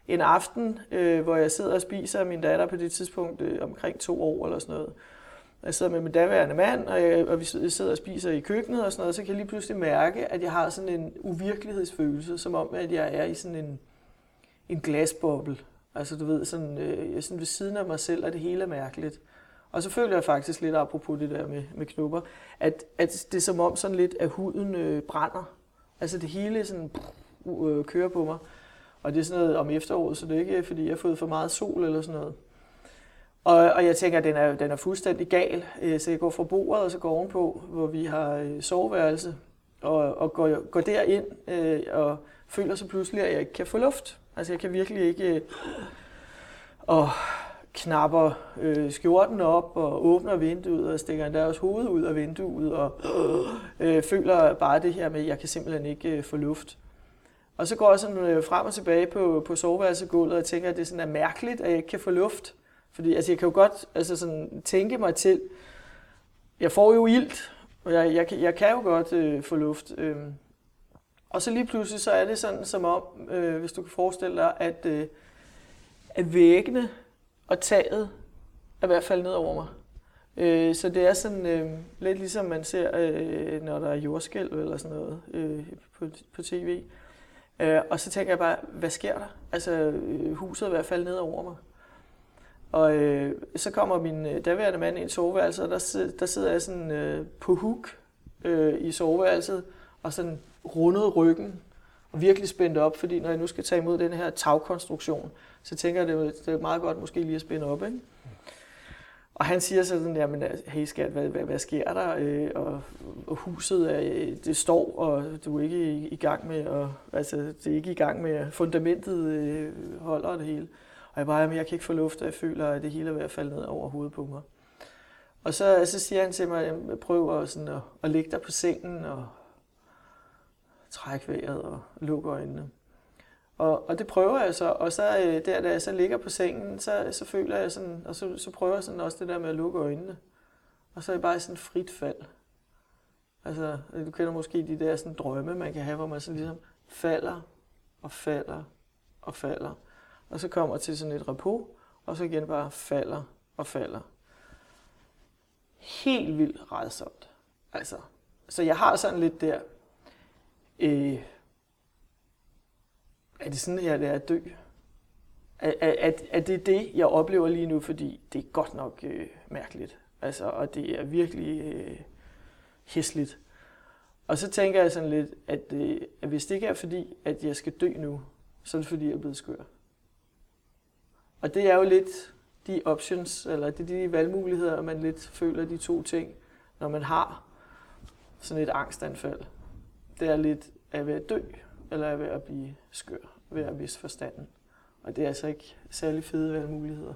en aften, øh, hvor jeg sidder og spiser min datter på det tidspunkt øh, omkring to år eller sådan noget. Jeg sidder med min daværende mand, og, jeg, og vi sidder og spiser i køkkenet og sådan noget, så kan jeg lige pludselig mærke, at jeg har sådan en uvirkelighedsfølelse, som om, at jeg er i sådan en, en glasboble. Altså du ved, sådan, øh, jeg er sådan ved siden af mig selv, og det hele er mærkeligt. Og så føler jeg faktisk lidt, apropos det der med, med knopper, at, at det er som om sådan lidt, at huden øh, brænder. Altså det hele sådan, øh, kører på mig. Og det er sådan noget om efteråret, så det er ikke, fordi jeg har fået for meget sol eller sådan noget. Og, og jeg tænker, at den er, den er fuldstændig gal. Øh, så jeg går fra bordet, og så går ovenpå, hvor vi har øh, soveværelse, og, og går, går derind øh, og føler så pludselig, at jeg ikke kan få luft. Altså jeg kan virkelig ikke... Øh, og knapper øh, skjorten op og åbner vinduet og stikker endda også hovedet ud af vinduet og øh, føler bare det her med, at jeg kan simpelthen ikke øh, få luft. Og så går jeg sådan øh, frem og tilbage på, på soveværelsegulvet og tænker, at det sådan er mærkeligt, at jeg ikke kan få luft. Fordi altså, jeg kan jo godt altså, sådan, tænke mig til, jeg får jo ilt, og jeg, jeg, jeg kan jo godt øh, få luft. Øh. Og så lige pludselig så er det sådan som om, øh, hvis du kan forestille dig, at, øh, at væggene og taget er i hvert fald ned over mig. Øh, så det er sådan øh, lidt ligesom man ser, øh, når der er jordskælv eller sådan noget øh, på, på tv. Øh, og så tænker jeg bare, hvad sker der? Altså, øh, huset er i hvert fald ned over mig. Og øh, så kommer min øh, daværende mand i soveværelset, og der, der sidder jeg sådan øh, på hook øh, i soveværelset, og sådan rundet ryggen, og virkelig spændt op, fordi når jeg nu skal tage imod den her tagkonstruktion, så tænker jeg, det det er meget godt måske lige at spænde op, ikke? Og han siger sådan, jamen, hey skat, hvad, hvad, hvad sker der? Øh, og, og huset, er, det står, og du er ikke i, i gang med, og, altså, det er ikke i gang med, fundamentet øh, holder det hele. Og jeg bare, jamen, jeg kan ikke få luft, og jeg føler, at det hele er ved at falde ned over hovedet på mig. Og så, så siger han til mig, at prøv at, sådan, at, at ligge dig på sengen, og trække vejret, og lukke øjnene. Og, og det prøver jeg så, og så øh, der, da jeg så ligger på sengen, så, så føler jeg sådan, og så, så prøver jeg sådan også det der med at lukke øjnene. Og så er jeg bare i sådan frit fald. Altså, du kender måske de der sådan drømme, man kan have, hvor man så ligesom falder og falder og falder. Og så kommer til sådan et repos, og så igen bare falder og falder. Helt vildt redsomt. Altså, så jeg har sådan lidt der, øh, er det sådan jeg det er at dø? Er, er, er det det, jeg oplever lige nu, fordi det er godt nok øh, mærkeligt. Altså, og det er virkelig øh, hæsligt. Og så tænker jeg sådan lidt, at, øh, at hvis det ikke er fordi, at jeg skal dø nu, så er det fordi, jeg er blevet skør. Og det er jo lidt de options, eller det er de valgmuligheder, man lidt føler de to ting, når man har sådan et angstanfald. Det er lidt, at være dø, eller er ved at blive skør, ved at miste forstanden. Og det er altså ikke særlig fede valgmuligheder.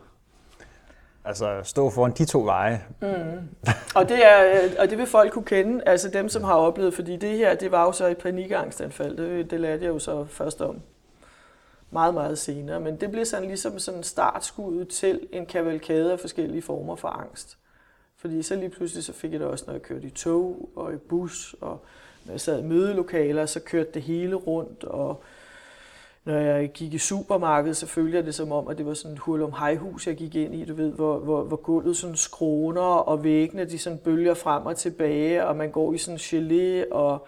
Altså stå foran de to veje. Mm. Og, det er, og det vil folk kunne kende, altså dem, som har oplevet, fordi det her, det var jo så et panikangstanfald. Det, det lærte jeg jo så først om meget, meget senere. Men det blev sådan ligesom sådan startskuddet til en kavalkade af forskellige former for angst. Fordi så lige pludselig så fik jeg det også, når jeg kørte i tog og i bus og når jeg sad i mødelokaler, så kørte det hele rundt, og når jeg gik i supermarkedet, så følte jeg det som om, at det var sådan et hul om hejhus, jeg gik ind i, du ved, hvor, hvor, hvor gulvet sådan skroner, og væggene de sådan bølger frem og tilbage, og man går i sådan gelé, og,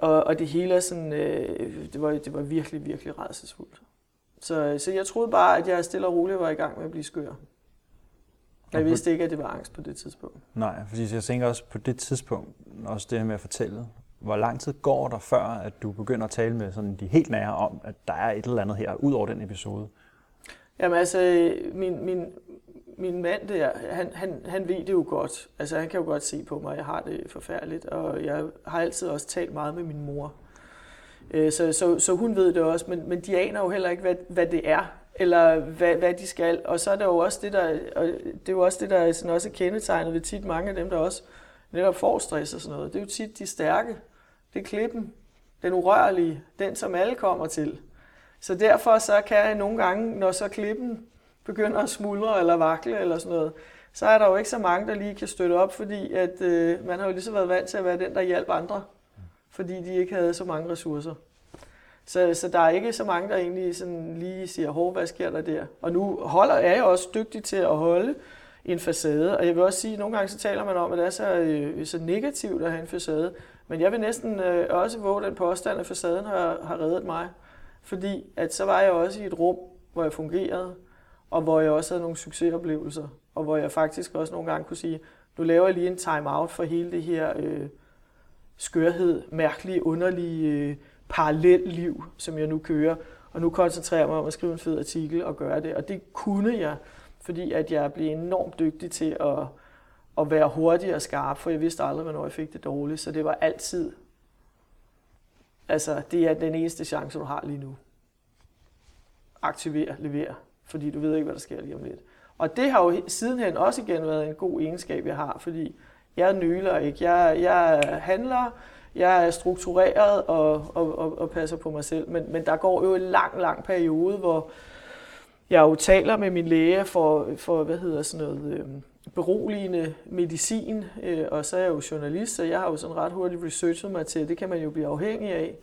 og, og det hele er sådan, øh, det, var, det var virkelig, virkelig redselsfuldt. Så, så jeg troede bare, at jeg stille og roligt var i gang med at blive skør. Jeg vidste ikke, at det var angst på det tidspunkt. Nej, fordi jeg tænker også på det tidspunkt, også det her med at fortælle, hvor lang tid går der før, at du begynder at tale med sådan de helt nære om, at der er et eller andet her, ud over den episode? Jamen altså, min, min, min mand der, han, han, han ved det jo godt. Altså han kan jo godt se på mig, at jeg har det forfærdeligt, og jeg har altid også talt meget med min mor. Øh, så, så, så hun ved det også, men, men de aner jo heller ikke, hvad, hvad det er, eller hvad, hvad de skal. Og så er det jo også det, der, og det er jo også det, der sådan også er kendetegnet ved tit mange af dem, der også netop får stress og sådan noget. Det er jo tit de stærke. Det er klippen, den urørlige, den som alle kommer til. Så derfor så kan jeg nogle gange, når så klippen begynder at smuldre eller vakle eller sådan noget, så er der jo ikke så mange, der lige kan støtte op, fordi at, øh, man har jo lige så været vant til at være den, der hjælper andre, fordi de ikke havde så mange ressourcer. Så, så der er ikke så mange, der egentlig sådan lige siger, hov, hvad sker der der? Og nu holder, er jeg også dygtig til at holde en facade, og jeg vil også sige, at nogle gange så taler man om, at det er så, øh, så negativt at have en facade, men jeg vil næsten øh, også våge den påstand, at facaden har, har reddet mig. Fordi at så var jeg også i et rum, hvor jeg fungerede, og hvor jeg også havde nogle succesoplevelser, og hvor jeg faktisk også nogle gange kunne sige, nu laver jeg lige en time-out for hele det her øh, skørhed, mærkelige, underlige øh, parallelliv, som jeg nu kører, og nu koncentrerer jeg mig om at skrive en fed artikel og gøre det. Og det kunne jeg, fordi at jeg blev enormt dygtig til at, at være hurtig og skarp, for jeg vidste aldrig, hvornår jeg fik det dårligt. Så det var altid, altså det er den eneste chance, du har lige nu. Aktiver, lever, fordi du ved ikke, hvad der sker lige om lidt. Og det har jo sidenhen også igen været en god egenskab, jeg har, fordi jeg nøler ikke. Jeg, jeg handler, jeg er struktureret og, og, og, og passer på mig selv. Men, men der går jo en lang, lang periode, hvor jeg jo taler med min læge for, for hvad hedder sådan noget, øh, beroligende medicin, øh, og så er jeg jo journalist, så jeg har jo sådan ret hurtigt researchet mig til, det kan man jo blive afhængig af.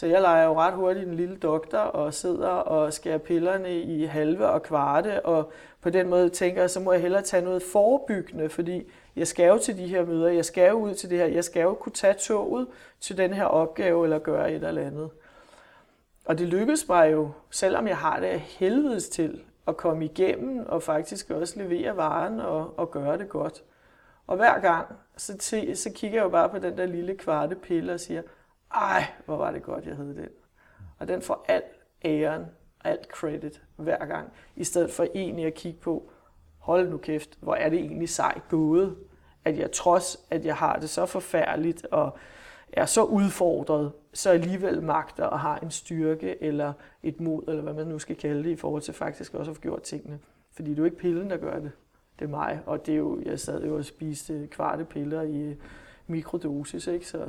Så jeg leger jo ret hurtigt en lille doktor og sidder og skærer pillerne i halve og kvarte, og på den måde tænker jeg, så må jeg hellere tage noget forebyggende, fordi jeg skal jo til de her møder, jeg skal jo ud til det her, jeg skal jo kunne tage toget til den her opgave eller gøre et eller andet. Og det lykkedes mig jo, selvom jeg har det af helvedes til, at komme igennem og faktisk også levere varen og, og gøre det godt. Og hver gang, så, t- så kigger jeg jo bare på den der lille kvarte pille og siger, ej, hvor var det godt, jeg havde den. Og den får al æren, alt credit hver gang, i stedet for egentlig at kigge på, hold nu kæft, hvor er det egentlig sejt gået, at jeg trods, at jeg har det så forfærdeligt og er så udfordret, så alligevel magter og har en styrke eller et mod, eller hvad man nu skal kalde det, i forhold til faktisk også at få gjort tingene. Fordi det er jo ikke pillen, der gør det. Det er mig, og det er jo, jeg sad jo og spiste kvarte piller i mikrodosis, ikke? Så...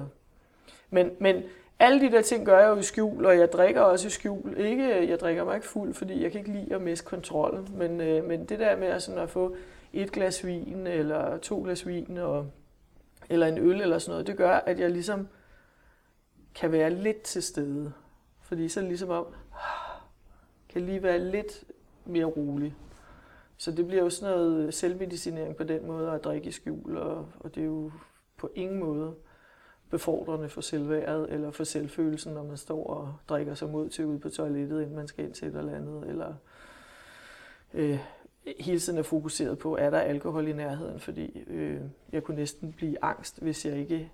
Men, men alle de der ting gør jeg jo i skjul, og jeg drikker også i skjul. Ikke, jeg drikker mig ikke fuld, fordi jeg kan ikke lide at miste kontrollen, men, øh, men det der med at, sådan at få et glas vin, eller to glas vin, og, eller en øl eller sådan noget, det gør, at jeg ligesom kan være lidt til stede. Fordi så er ligesom om, kan lige være lidt mere rolig. Så det bliver jo sådan noget selvmedicinering på den måde at drikke i skjul, og, og det er jo på ingen måde befordrende for selvværet eller for selvfølelsen, når man står og drikker sig mod til ud på toilettet, inden man skal ind til et eller andet, eller øh, hele tiden er fokuseret på, er der alkohol i nærheden, fordi øh, jeg kunne næsten blive angst, hvis jeg ikke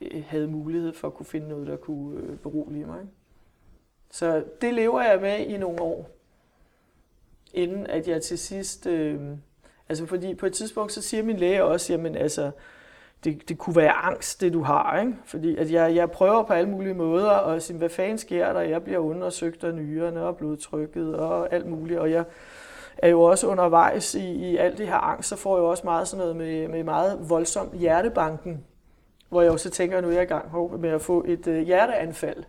øh, havde mulighed for at kunne finde noget, der kunne øh, berolige mig. Så det lever jeg med i nogle år, inden at jeg til sidst... Øh, altså fordi på et tidspunkt, så siger min læge også, jamen altså, det, det kunne være angst, det du har. Ikke? Fordi at jeg, jeg prøver på alle mulige måder og sige, hvad fanden sker der? Jeg bliver undersøgt af nyrerne og blodtrykket og alt muligt. Og jeg er jo også undervejs i, i alt det her angst, så får jeg jo også meget sådan noget med, med meget voldsom hjertebanken. Hvor jeg jo så tænker, nu er jeg i gang med at få et øh, hjerteanfald.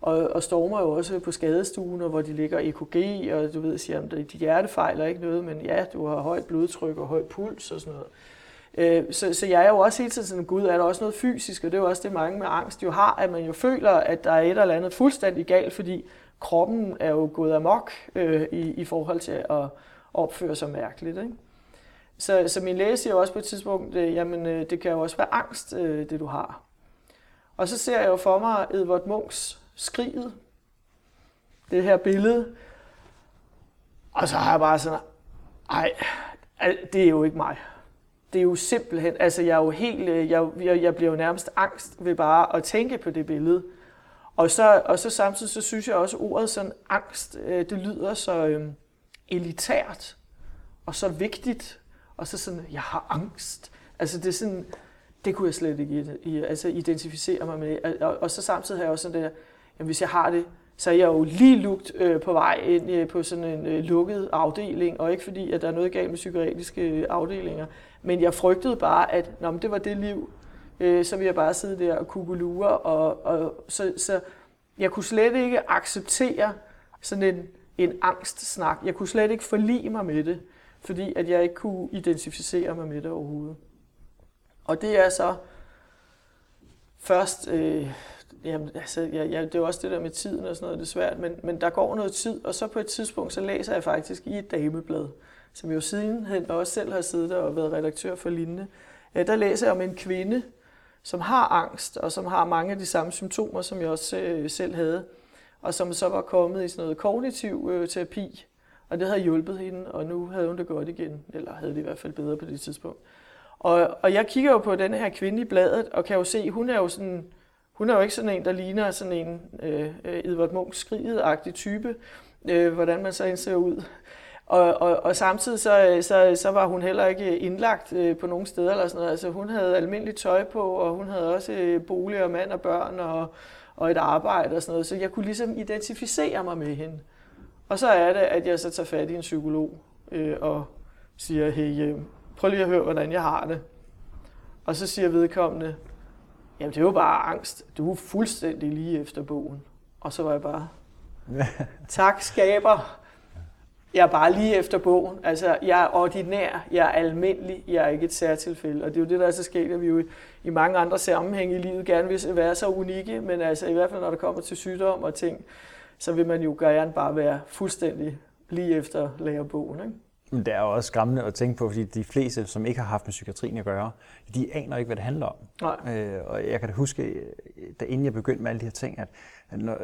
Og, og stormer jo også på skadestuen, hvor de ligger EKG, og du ved, siger, at dit hjerte fejler ikke noget, men ja, du har højt blodtryk og høj puls og sådan noget. Øh, så, så jeg er jo også hele tiden sådan, gud, er der også noget fysisk, og det er jo også det, mange med angst jo har, at man jo føler, at der er et eller andet fuldstændig galt, fordi kroppen er jo gået amok øh, i, i forhold til at opføre sig mærkeligt. Ikke? Så, så min læge siger også på et tidspunkt, øh, jamen øh, det kan jo også være angst, øh, det du har. Og så ser jeg jo for mig Edvard Munchs skriget, det her billede, Og så har jeg bare sådan, ej, det er jo ikke mig. Det er jo simpelthen, altså jeg er jo helt, øh, jeg, jeg, jeg bliver jo nærmest angst ved bare at tænke på det billede. Og så, og så samtidig så synes jeg også, at ordet sådan angst, øh, det lyder så øh, elitært og så vigtigt. Og så sådan, jeg har angst. Altså det er sådan, det kunne jeg slet ikke altså identificere mig med. Og, og så samtidig har jeg også sådan der, jamen hvis jeg har det, så er jeg jo lige lugt øh, på vej ind øh, på sådan en øh, lukket afdeling, og ikke fordi, at der er noget galt med psykiatriske øh, afdelinger, men jeg frygtede bare, at Nå, men det var det liv, øh, så ville jeg bare sidde der og kukulure, og, og så, så jeg kunne slet ikke acceptere sådan en, en angstsnak. Jeg kunne slet ikke forlige mig med det, fordi at jeg ikke kunne identificere mig med det overhovedet. Og det er så først, øh, jamen, altså, ja, ja, det er jo også det der med tiden og sådan noget, det er svært, men, men der går noget tid, og så på et tidspunkt, så læser jeg faktisk i et dameblad, som jo siden også selv har siddet der og været redaktør for lignende. Ja, øh, der læser jeg om en kvinde, som har angst, og som har mange af de samme symptomer, som jeg også øh, selv havde, og som så var kommet i sådan noget kognitiv øh, terapi, og det havde hjulpet hende, og nu havde hun det godt igen, eller havde det i hvert fald bedre på det tidspunkt. Og, og jeg kigger jo på den her kvinde i bladet, og kan jo se, hun er jo sådan, hun er jo ikke sådan en, der ligner sådan en øh, øh Edvard Munch skriget type, øh, hvordan man så ser ud. Og, og, og samtidig så, øh, så, så var hun heller ikke indlagt øh, på nogen steder eller sådan noget. Altså hun havde almindeligt tøj på, og hun havde også øh, bolig og mand og børn og, og et arbejde og sådan noget. Så jeg kunne ligesom identificere mig med hende. Og så er det, at jeg så tager fat i en psykolog øh, og siger, hey, øh, prøv lige at høre, hvordan jeg har det. Og så siger vedkommende, jamen det er jo bare angst. Du er fuldstændig lige efter bogen. Og så var jeg bare, tak skaber. Jeg er bare lige efter bogen. Altså, jeg er ordinær, jeg er almindelig, jeg er ikke et særtilfælde. Og det er jo det, der er så sket, at vi jo i mange andre sammenhænge i livet gerne vil være så unikke, men altså i hvert fald, når det kommer til sygdom og ting, så vil man jo gerne bare være fuldstændig lige efter lærebogen. Ikke? Men det er også skræmmende at tænke på, fordi de fleste, som ikke har haft med psykiatrien at gøre, de aner ikke, hvad det handler om. Nej. Øh, og jeg kan da huske, da inden jeg begyndte med alle de her ting, at når,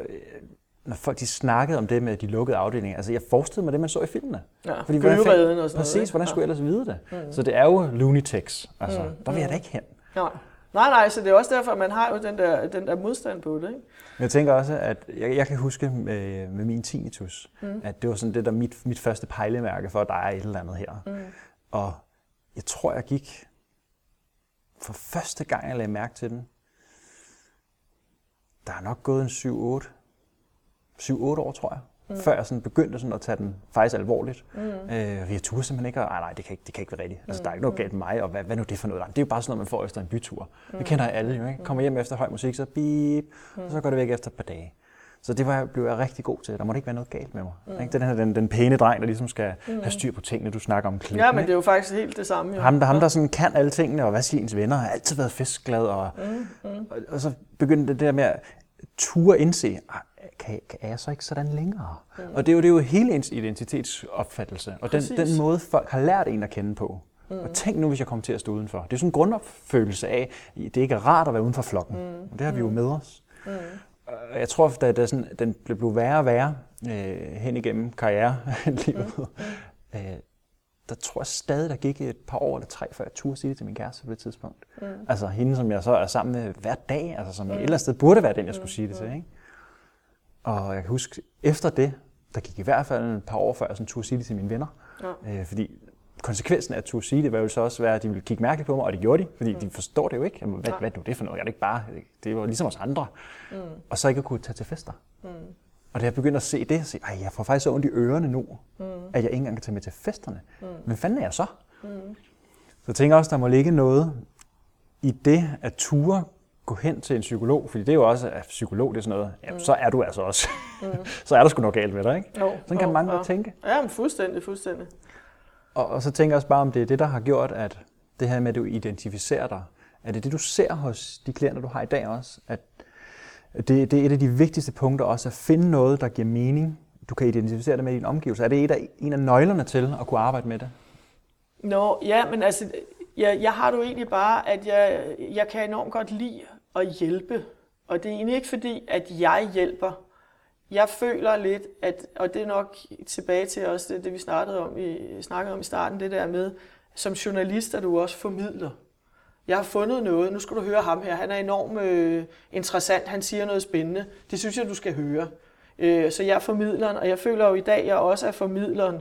når folk de snakkede om det med de lukkede afdelinger, altså jeg forestillede mig det, man så i filmene. Ja, fordi, hvordan, og sådan præcis, noget, hvordan skulle jeg ellers vide det? Mm. Så det er jo Lunitex. Altså, mm. Der vil jeg da ikke hen. Nej. Nej, nej, så det er også derfor, at man har jo den der, den der modstand på det. Ikke? Jeg tænker også, at jeg, jeg kan huske med, med min tinnitus, mm. at det var sådan det der mit, mit første pejlemærke for, at der er et eller andet her. Mm. Og jeg tror, jeg gik for første gang, jeg lagde mærke til den, der er nok gået en 7-8 7-8 år, tror jeg mm. før jeg sådan begyndte sådan at tage den faktisk alvorligt. Mm. Øh, jeg turde simpelthen ikke, nej, nej, det kan ikke, det kan ikke være rigtigt. Altså, der er ikke noget galt med mig, og hvad, hvad nu det for noget? Det er jo bare sådan noget, man får efter en bytur. Mm. Det kender jeg alle jo, ikke? Kommer hjem efter høj musik, så bip, mm. og så går det væk efter et par dage. Så det var, blev jeg rigtig god til. Der må ikke være noget galt med mig. Mm. Ikke? Den her den, den pæne dreng, der ligesom skal mm. have styr på tingene, du snakker om klippen. Ja, men det er jo faktisk helt det samme. Jo. Ham, der, ham, der sådan kan alle tingene, og hvad siger ens venner, har altid været festglad. Og, mm. Mm. Og, og, så begyndte det der med at ture indse, kan, kan, er jeg så ikke sådan længere? Mm. Og det er, jo, det er jo hele ens identitetsopfattelse, og den, den måde folk har lært en at kende på. Mm. Og tænk nu, hvis jeg kommer til at stå udenfor. Det er sådan en grundopfølelse af, at det ikke er rart at være uden for flokken. Mm. Og det har vi jo mm. med os. Mm. Jeg tror, at det sådan, den blev værre og værre øh, hen igennem karrierelivet. Mm. Mm. øh, der tror jeg stadig, der gik et par år eller tre, før jeg turde sige det til min kæreste på det tidspunkt. Mm. Altså hende, som jeg så er sammen med hver dag, altså som mm. et eller andet sted burde være den, jeg skulle sige det til. Ikke? Og jeg kan huske, efter det, der gik i hvert fald et par år før, jeg sådan turde sige det til mine venner. Ja. Øh, fordi konsekvensen af at turde sige det, var jo så også være, at de ville kigge mærkeligt på mig, og det gjorde de, fordi mm. de forstår det jo ikke. Jamen, hvad, hvad er det for noget? Jeg er det ikke bare, det var ligesom os andre. Mm. Og så ikke at kunne tage til fester. Mm. Og da jeg begyndte at se det, så jeg, jeg får faktisk så ondt i ørerne nu, mm. at jeg ikke engang kan tage med til festerne. Mm. Men fanden er jeg så? Mm. Så jeg tænker også, der må ligge noget i det, at ture gå hen til en psykolog, fordi det er jo også, at psykolog det er sådan noget, jamen, mm. så er du altså også, mm. så er der sgu noget galt med dig, ikke? Jo, sådan kan jo, mange ja. tænke. Ja, men fuldstændig, fuldstændig. Og, og så tænker jeg også bare, om det er det, der har gjort, at det her med, at du identificerer dig, er det det, du ser hos de klienter, du har i dag også? At det, det er et af de vigtigste punkter også, at finde noget, der giver mening. Du kan identificere det med din omgivelser. Er det et af, en af nøglerne til at kunne arbejde med det? Nå, ja, men altså, jeg, jeg har du egentlig bare, at jeg, jeg kan enormt godt lide at hjælpe. Og det er egentlig ikke fordi, at jeg hjælper. jeg føler lidt, at, og det er nok tilbage til også det, det vi startede om, i, snakkede om i starten, det der med, som journalist er du også formidler. Jeg har fundet noget, nu skal du høre ham her, han er enormt øh, interessant, han siger noget spændende, det synes jeg, du skal høre. Øh, så jeg er formidleren, og jeg føler jo i dag, at jeg også er formidleren,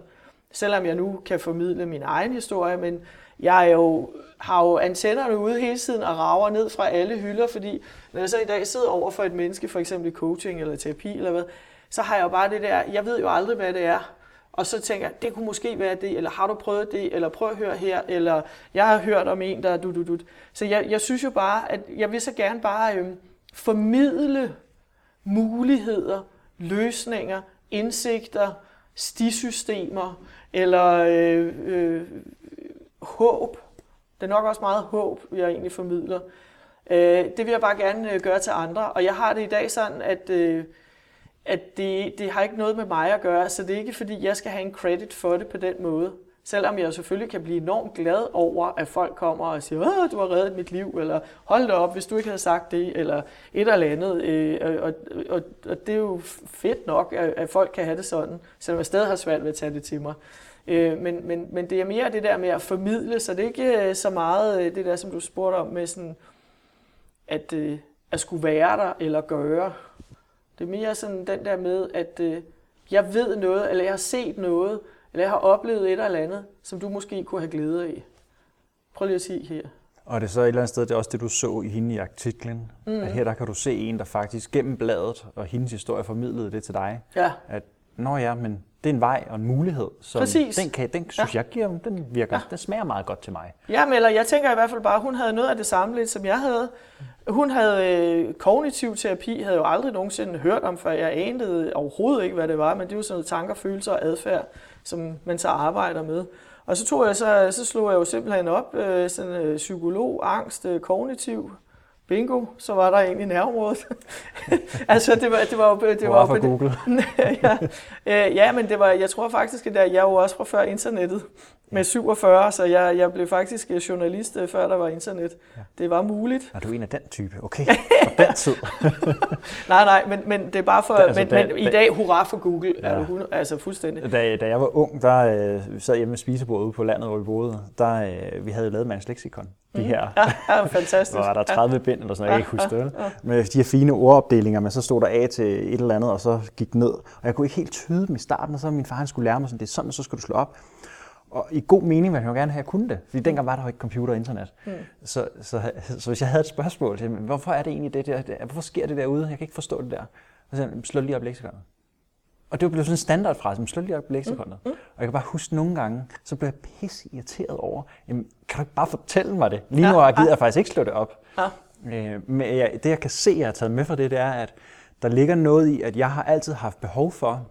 selvom jeg nu kan formidle min egen historie, men jeg er jo, har jo antennerne ude hele tiden og rager ned fra alle hylder, fordi når jeg så i dag sidder over for et menneske, for eksempel i coaching eller terapi eller hvad, så har jeg jo bare det der, jeg ved jo aldrig, hvad det er. Og så tænker jeg, det kunne måske være det, eller har du prøvet det, eller prøv at høre her, eller jeg har hørt om en, der er du, du, du. Så jeg, jeg synes jo bare, at jeg vil så gerne bare øhm, formidle muligheder, løsninger, indsigter, stisystemer, eller øh, øh, håb. Det er nok også meget håb, jeg egentlig formidler. Øh, det vil jeg bare gerne øh, gøre til andre. Og jeg har det i dag sådan, at, øh, at det, det har ikke noget med mig at gøre, så det er ikke fordi, jeg skal have en credit for det på den måde. Selvom jeg selvfølgelig kan blive enormt glad over, at folk kommer og siger, Åh, du har reddet mit liv, eller hold da op, hvis du ikke havde sagt det, eller et eller andet. Øh, og, og, og det er jo fedt nok, at folk kan have det sådan, selvom jeg stadig har svært ved at tage det til mig. Øh, men, men, men det er mere det der med at formidle, så det er ikke øh, så meget øh, det der, som du spurgte om med sådan, at, øh, at skulle være der eller gøre. Det er mere sådan den der med, at jeg ved noget, eller jeg har set noget, eller jeg har oplevet et eller andet, som du måske kunne have glæde af. Prøv lige at sige her. Og det er så et eller andet sted, det er også det, du så i hende i artiklen. Mm. At her der kan du se en, der faktisk gennem bladet og hendes historie formidlede det til dig. Ja. At, nå ja, men det er en vej og en mulighed. Som Præcis. Den, kan, den synes ja. jeg giver, den virker, ja. den smager meget godt til mig. Ja, men eller jeg tænker i hvert fald bare, at hun havde noget af det samme lidt, som jeg havde. Hun havde øh, kognitiv terapi, havde jo aldrig nogensinde hørt om, for jeg anede overhovedet ikke, hvad det var, men det er jo sådan noget tanker, følelser og adfærd, som man så arbejder med. Og så tog jeg så, så slog jeg jo simpelthen op, øh, sådan øh, psykolog, angst, øh, kognitiv, bingo, så var der egentlig nærområdet. altså, det var, det var. Det var, var Google. ja, øh, ja, men det var, jeg tror faktisk, at jeg er jo også fra før internettet med 47, så jeg, jeg blev faktisk journalist, øh, før der var internet. Ja. Det var muligt. Er du en af den type? Okay, på den tid. nej, nej, men, men det er bare for... Da, altså, men, da, men i dag, hurra for Google, ja. er du altså fuldstændig. Da, da jeg var ung, der øh, sad hjemme med spisebordet ude på landet, hvor vi boede, der øh, vi havde lavet Mands Lexikon. De her, ja, ja, fantastisk. var der 30 ja. bind eller sådan noget, jeg kan ikke huske det. Ja. Med de her fine ordopdelinger, men så stod der A til et eller andet, og så gik ned. Og jeg kunne ikke helt tyde dem i starten, og så min far han skulle lære mig sådan, det er sådan, så skal du slå op. Og i god mening ville jeg jo gerne have, at jeg kunne det, fordi dengang var der jo ikke computer og internet. Mm. Så, så, så, så hvis jeg havde et spørgsmål til, hvorfor er det egentlig det der, hvorfor sker det derude, jeg kan ikke forstå det der. Så slå lige op leksikonet. Og det blev sådan en standardfrase, slå lige op leksikonet. Mm. Mm. Og jeg kan bare huske nogle gange, så blev jeg pisse irriteret over, jamen, kan du ikke bare fortælle mig det? Lige nu ja, gider jeg faktisk ikke slå det op. Ja. Øh, men jeg, det jeg kan se, jeg har taget med fra det, det er, at der ligger noget i, at jeg har altid haft behov for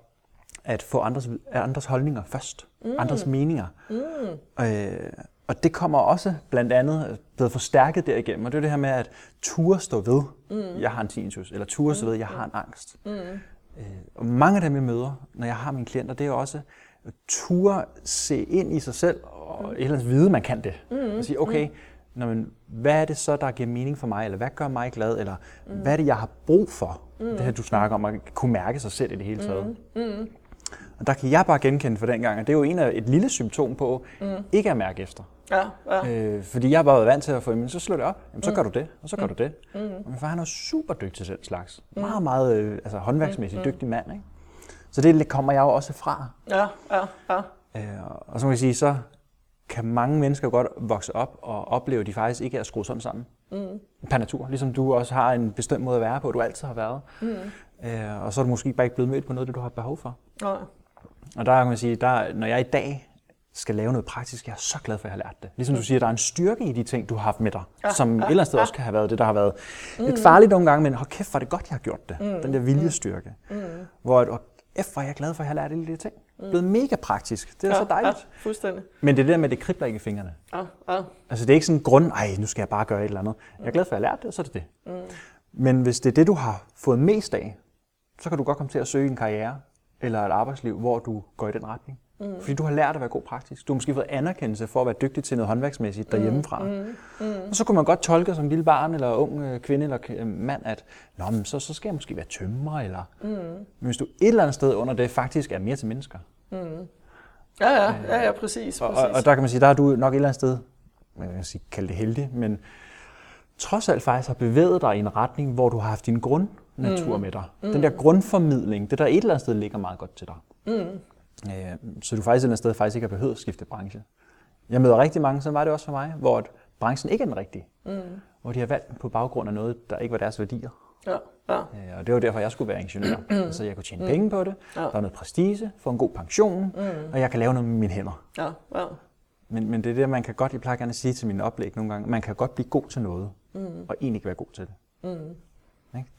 at få andres, andres holdninger først. Mm. Andres meninger. Mm. Øh, og det kommer også blandt andet blevet forstærket derigennem, og det er det her med at ture stå ved, mm. jeg har en tinnitus, eller ture stå ved, jeg har en angst. Mm. Øh, og mange af dem, jeg møder, når jeg har mine klienter, det er også at ture se ind i sig selv, og mm. et eller andet vide, man kan det. Mm. Og sige, okay, mm. Nå, men, hvad er det så, der giver mening for mig, eller hvad gør mig glad, eller mm. hvad er det, jeg har brug for? Mm. Det her, du snakker om, at kunne mærke sig selv i det hele taget. Mm. Mm. Og der kan jeg bare genkende for den gang, at det er jo en af et lille symptom på mm. ikke at mærke efter. Ja, ja. Øh, fordi jeg var vant til at få, men så slår det op, jamen, så mm. gør du det, og så gør mm. du det. Mm. Og min far han er super dygtig til den slags. Mm. Meget, meget øh, altså, håndværksmæssigt mm. dygtig mand. Ikke? Så det kommer jeg jo også fra. Ja, ja, ja. Øh, og så må jeg sige, så kan mange mennesker godt vokse op og opleve, at de faktisk ikke er skruet sådan sammen. Mm. Per natur. Ligesom du også har en bestemt måde at være på, du altid har været. Mm. Øh, og så er du måske bare ikke blevet mødt på noget, det du har behov for. Ja. Og der kan man sige, der, når jeg i dag skal lave noget praktisk, jeg er så glad for, at jeg har lært det. Ligesom du siger, der er en styrke i de ting, du har haft med dig, ja, som ja, et eller andet sted ja. også kan have været det, der har været mm. lidt farligt nogle gange, men hold kæft, hvor det godt, jeg har gjort det. Mm. Den der viljestyrke. Mm. Hvor at, F, hvor er jeg glad for, at jeg har lært alle de ting. Mm. Blevet mega praktisk. Det er ja, så dejligt. Ja, fuldstændig. Men det er det der med, at det kribler ikke i fingrene. Ja, ja. Altså det er ikke sådan en grund, ej, nu skal jeg bare gøre et eller andet. Jeg er glad for, at jeg har lært det, så er det det. Mm. Men hvis det er det, du har fået mest af, så kan du godt komme til at søge en karriere eller et arbejdsliv, hvor du går i den retning. Mm. Fordi du har lært at være god praktisk. Du har måske fået anerkendelse for at være dygtig til noget håndværksmæssigt derhjemmefra. Mm. Mm. Og så kunne man godt tolke som lille barn eller ung øh, kvinde eller øh, mand, at Nå, men så, så skal jeg måske være tømrer. Eller... Mm. Men hvis du et eller andet sted under det faktisk er mere til mennesker. Mm. Ja, ja, ja, ja, præcis. præcis. Og, og, og der kan man sige, der har du nok et eller andet sted, man kan sige, kalde det heldig, men trods alt faktisk har bevæget dig i en retning, hvor du har haft din grundnatur mm. med dig. Mm. Den der grundformidling, det der et eller andet sted ligger meget godt til dig. Mm. Øh, så du faktisk et eller andet sted faktisk ikke har behøvet at skifte branche. Jeg møder rigtig mange, så var det også for mig, hvor branchen ikke er den rigtige. Mm. Hvor de har valgt på baggrund af noget, der ikke var deres værdier. Ja, ja. Øh, og det var derfor, jeg skulle være ingeniør. Mm. så jeg kunne tjene mm. penge på det, ja. der var noget prestige, få en god pension, mm. og jeg kan lave noget med mine hænder. Ja, ja. Men, men det er det, man kan godt, jeg plejer gerne at sige til mine oplæg nogle gange, man kan godt blive god til noget, mm. og egentlig ikke være god til det. Mm.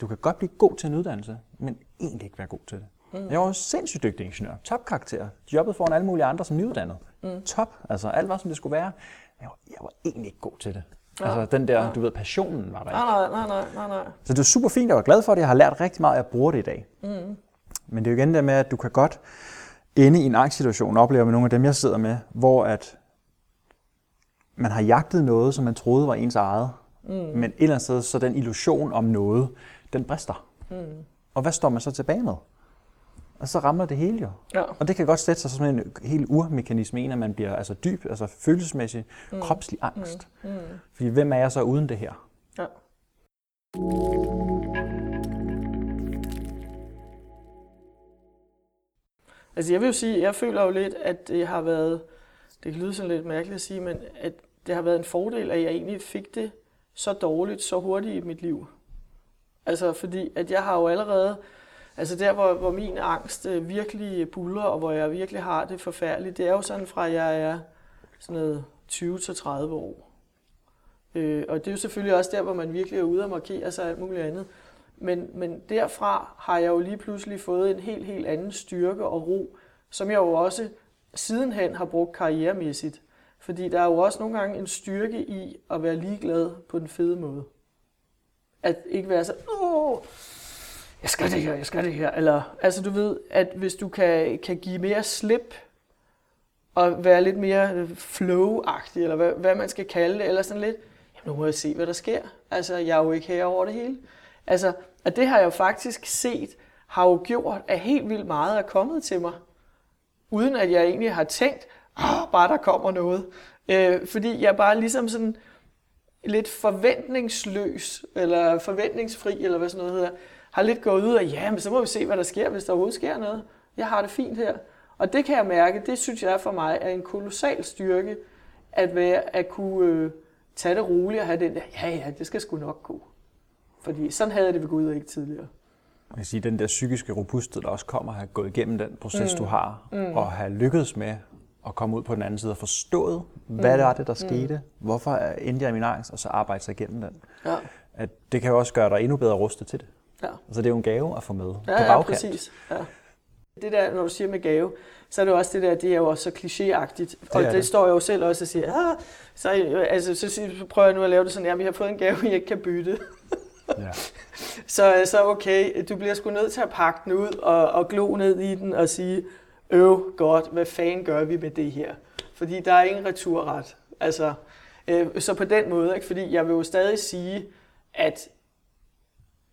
Du kan godt blive god til en uddannelse, men egentlig ikke være god til det. Mm. Jeg var en sindssygt dygtig ingeniør. Topkarakter. Jobbet foran alle mulige andre som nyuddannet. Mm. Top. Altså alt var, som det skulle være. Jeg var, jeg var egentlig ikke god til det. Ja. Altså den der, ja. du ved, passionen var der ikke. Nej, nej, nej, nej, nej. Så det er super fint, jeg var glad for det. Jeg har lært rigtig meget, at jeg bruger det i dag. Mm. Men det er jo igen det med, at du kan godt ende i en angstsituation, oplever med nogle af dem, jeg sidder med, hvor at man har jagtet noget, som man troede var ens eget, mm. men et eller andet sted, så den illusion om noget, den brister. Mm. Og hvad står man så tilbage med? Og så rammer det hele jo. Ja. Og det kan godt sætte sig som en helt urmekanisme, en at man bliver altså dyb, altså følelsesmæssig, mm. kropslig angst. Mm. Mm. Fordi hvem er jeg så uden det her? Ja. Altså jeg vil jo sige, jeg føler jo lidt, at det har været, det kan lyde sådan lidt mærkeligt at sige, men at det har været en fordel, at jeg egentlig fik det så dårligt, så hurtigt i mit liv. Altså fordi, at jeg har jo allerede, altså der, hvor, hvor min angst øh, virkelig buller, og hvor jeg virkelig har det forfærdeligt, det er jo sådan fra, at jeg er sådan noget 20-30 år. Øh, og det er jo selvfølgelig også der, hvor man virkelig er ude og markere sig og alt muligt andet. Men, men derfra har jeg jo lige pludselig fået en helt, helt anden styrke og ro, som jeg jo også sidenhen har brugt karrieremæssigt. Fordi der er jo også nogle gange en styrke i at være ligeglad på den fede måde. At ikke være så, åh, jeg skal det her, jeg skal det her. Eller, altså du ved, at hvis du kan, kan give mere slip, og være lidt mere øh, flow eller hvad, hvad man skal kalde det, eller sådan lidt, jamen nu må jeg se, hvad der sker. Altså, jeg er jo ikke her over det hele. Altså, og det har jeg jo faktisk set, har jo gjort, at helt vildt meget er kommet til mig, uden at jeg egentlig har tænkt, oh, bare der kommer noget. Øh, fordi jeg bare ligesom sådan lidt forventningsløs, eller forventningsfri, eller hvad sådan noget hedder, har lidt gået ud af, ja, men så må vi se, hvad der sker, hvis der overhovedet sker noget. Jeg har det fint her. Og det kan jeg mærke, det synes jeg for mig er en kolossal styrke, at, være, at kunne øh, tage det roligt og have den der, ja ja, det skal sgu nok gå. Fordi sådan havde jeg det ved Gud ikke tidligere. Jeg kan sige, den der psykiske robusthed, der også kommer at have gået igennem den proces, mm. du har, mm. og have lykkedes med at komme ud på den anden side og forstået, hvad mm. det er det, der mm. skete, hvorfor endte jeg i min angst, og så arbejde sig igennem den. Ja. At det kan jo også gøre dig endnu bedre rustet til det. Ja. Altså det er jo en gave at få med ja, på bagkant. Ja, præcis. Ja. Det der, når du siger med gave, så er det jo også det der, det er jo også så klichéagtigt. Og det, det, det står jeg jo selv også og siger, ah, så, altså, så, så prøver jeg nu at lave det sådan, at jeg har fået en gave, jeg ikke kan bytte. Ja. så, så okay, du bliver sgu nødt til at pakke den ud og, og glo ned i den og sige, øv godt, hvad fanden gør vi med det her? Fordi der er ingen returret. Altså, øh, så på den måde, ikke? fordi jeg vil jo stadig sige, at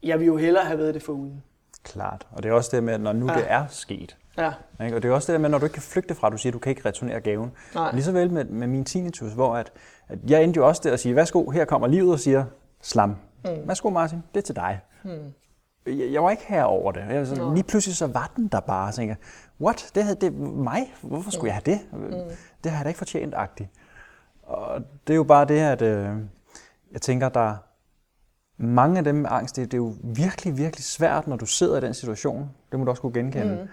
jeg vil jo hellere have været det for uden. Klart, og det er også det med, at når nu ja. det er sket, Ja. Ikke? Og det er også det med, når du ikke kan flygte fra, du siger, at du kan ikke returnere gaven. Nej. Lige så vel med, med min tinnitus, hvor at, at jeg endte jo også der at sige, værsgo, her kommer livet og siger, slam. Mm. Værsgo Martin, det er til dig. Mm. Jeg, jeg var ikke her over det. Jeg var sådan, lige pludselig så var den der bare, og tænkte, what, det havde det mig? Hvorfor skulle mm. jeg have det? Mm. Det har jeg da ikke fortjent, agtigt. Og det er jo bare det, at øh, jeg tænker, der mange af dem med angst, det, det er jo virkelig, virkelig svært, når du sidder i den situation. Det må du også kunne genkende. Mm.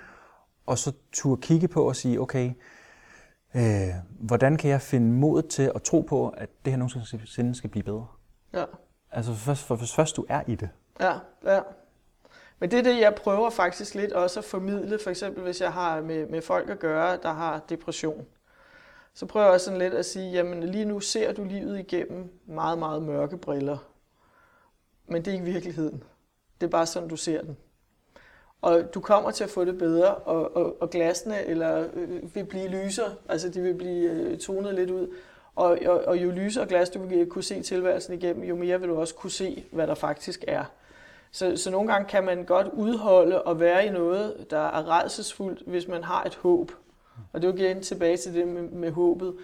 Og så turde kigge på og sige, okay, øh, hvordan kan jeg finde mod til at tro på, at det her nogensinde skal blive bedre? Ja. Altså først, for, hvis først du er i det. Ja, ja. Men det er det, jeg prøver faktisk lidt også at formidle, for eksempel hvis jeg har med, med folk at gøre, der har depression. Så prøver jeg også sådan lidt at sige, jamen lige nu ser du livet igennem meget, meget mørke briller. Men det er ikke virkeligheden. Det er bare sådan, du ser den. og du kommer til at få det bedre, og, og, og glasene eller, øh, vil blive lysere, altså de vil blive øh, tonet lidt ud. Og, og, og jo lysere glas du vil kunne se tilværelsen igennem, jo mere vil du også kunne se, hvad der faktisk er. Så, så nogle gange kan man godt udholde og være i noget, der er redselsfuldt, hvis man har et håb. Og det er jo igen tilbage til det med, med håbet,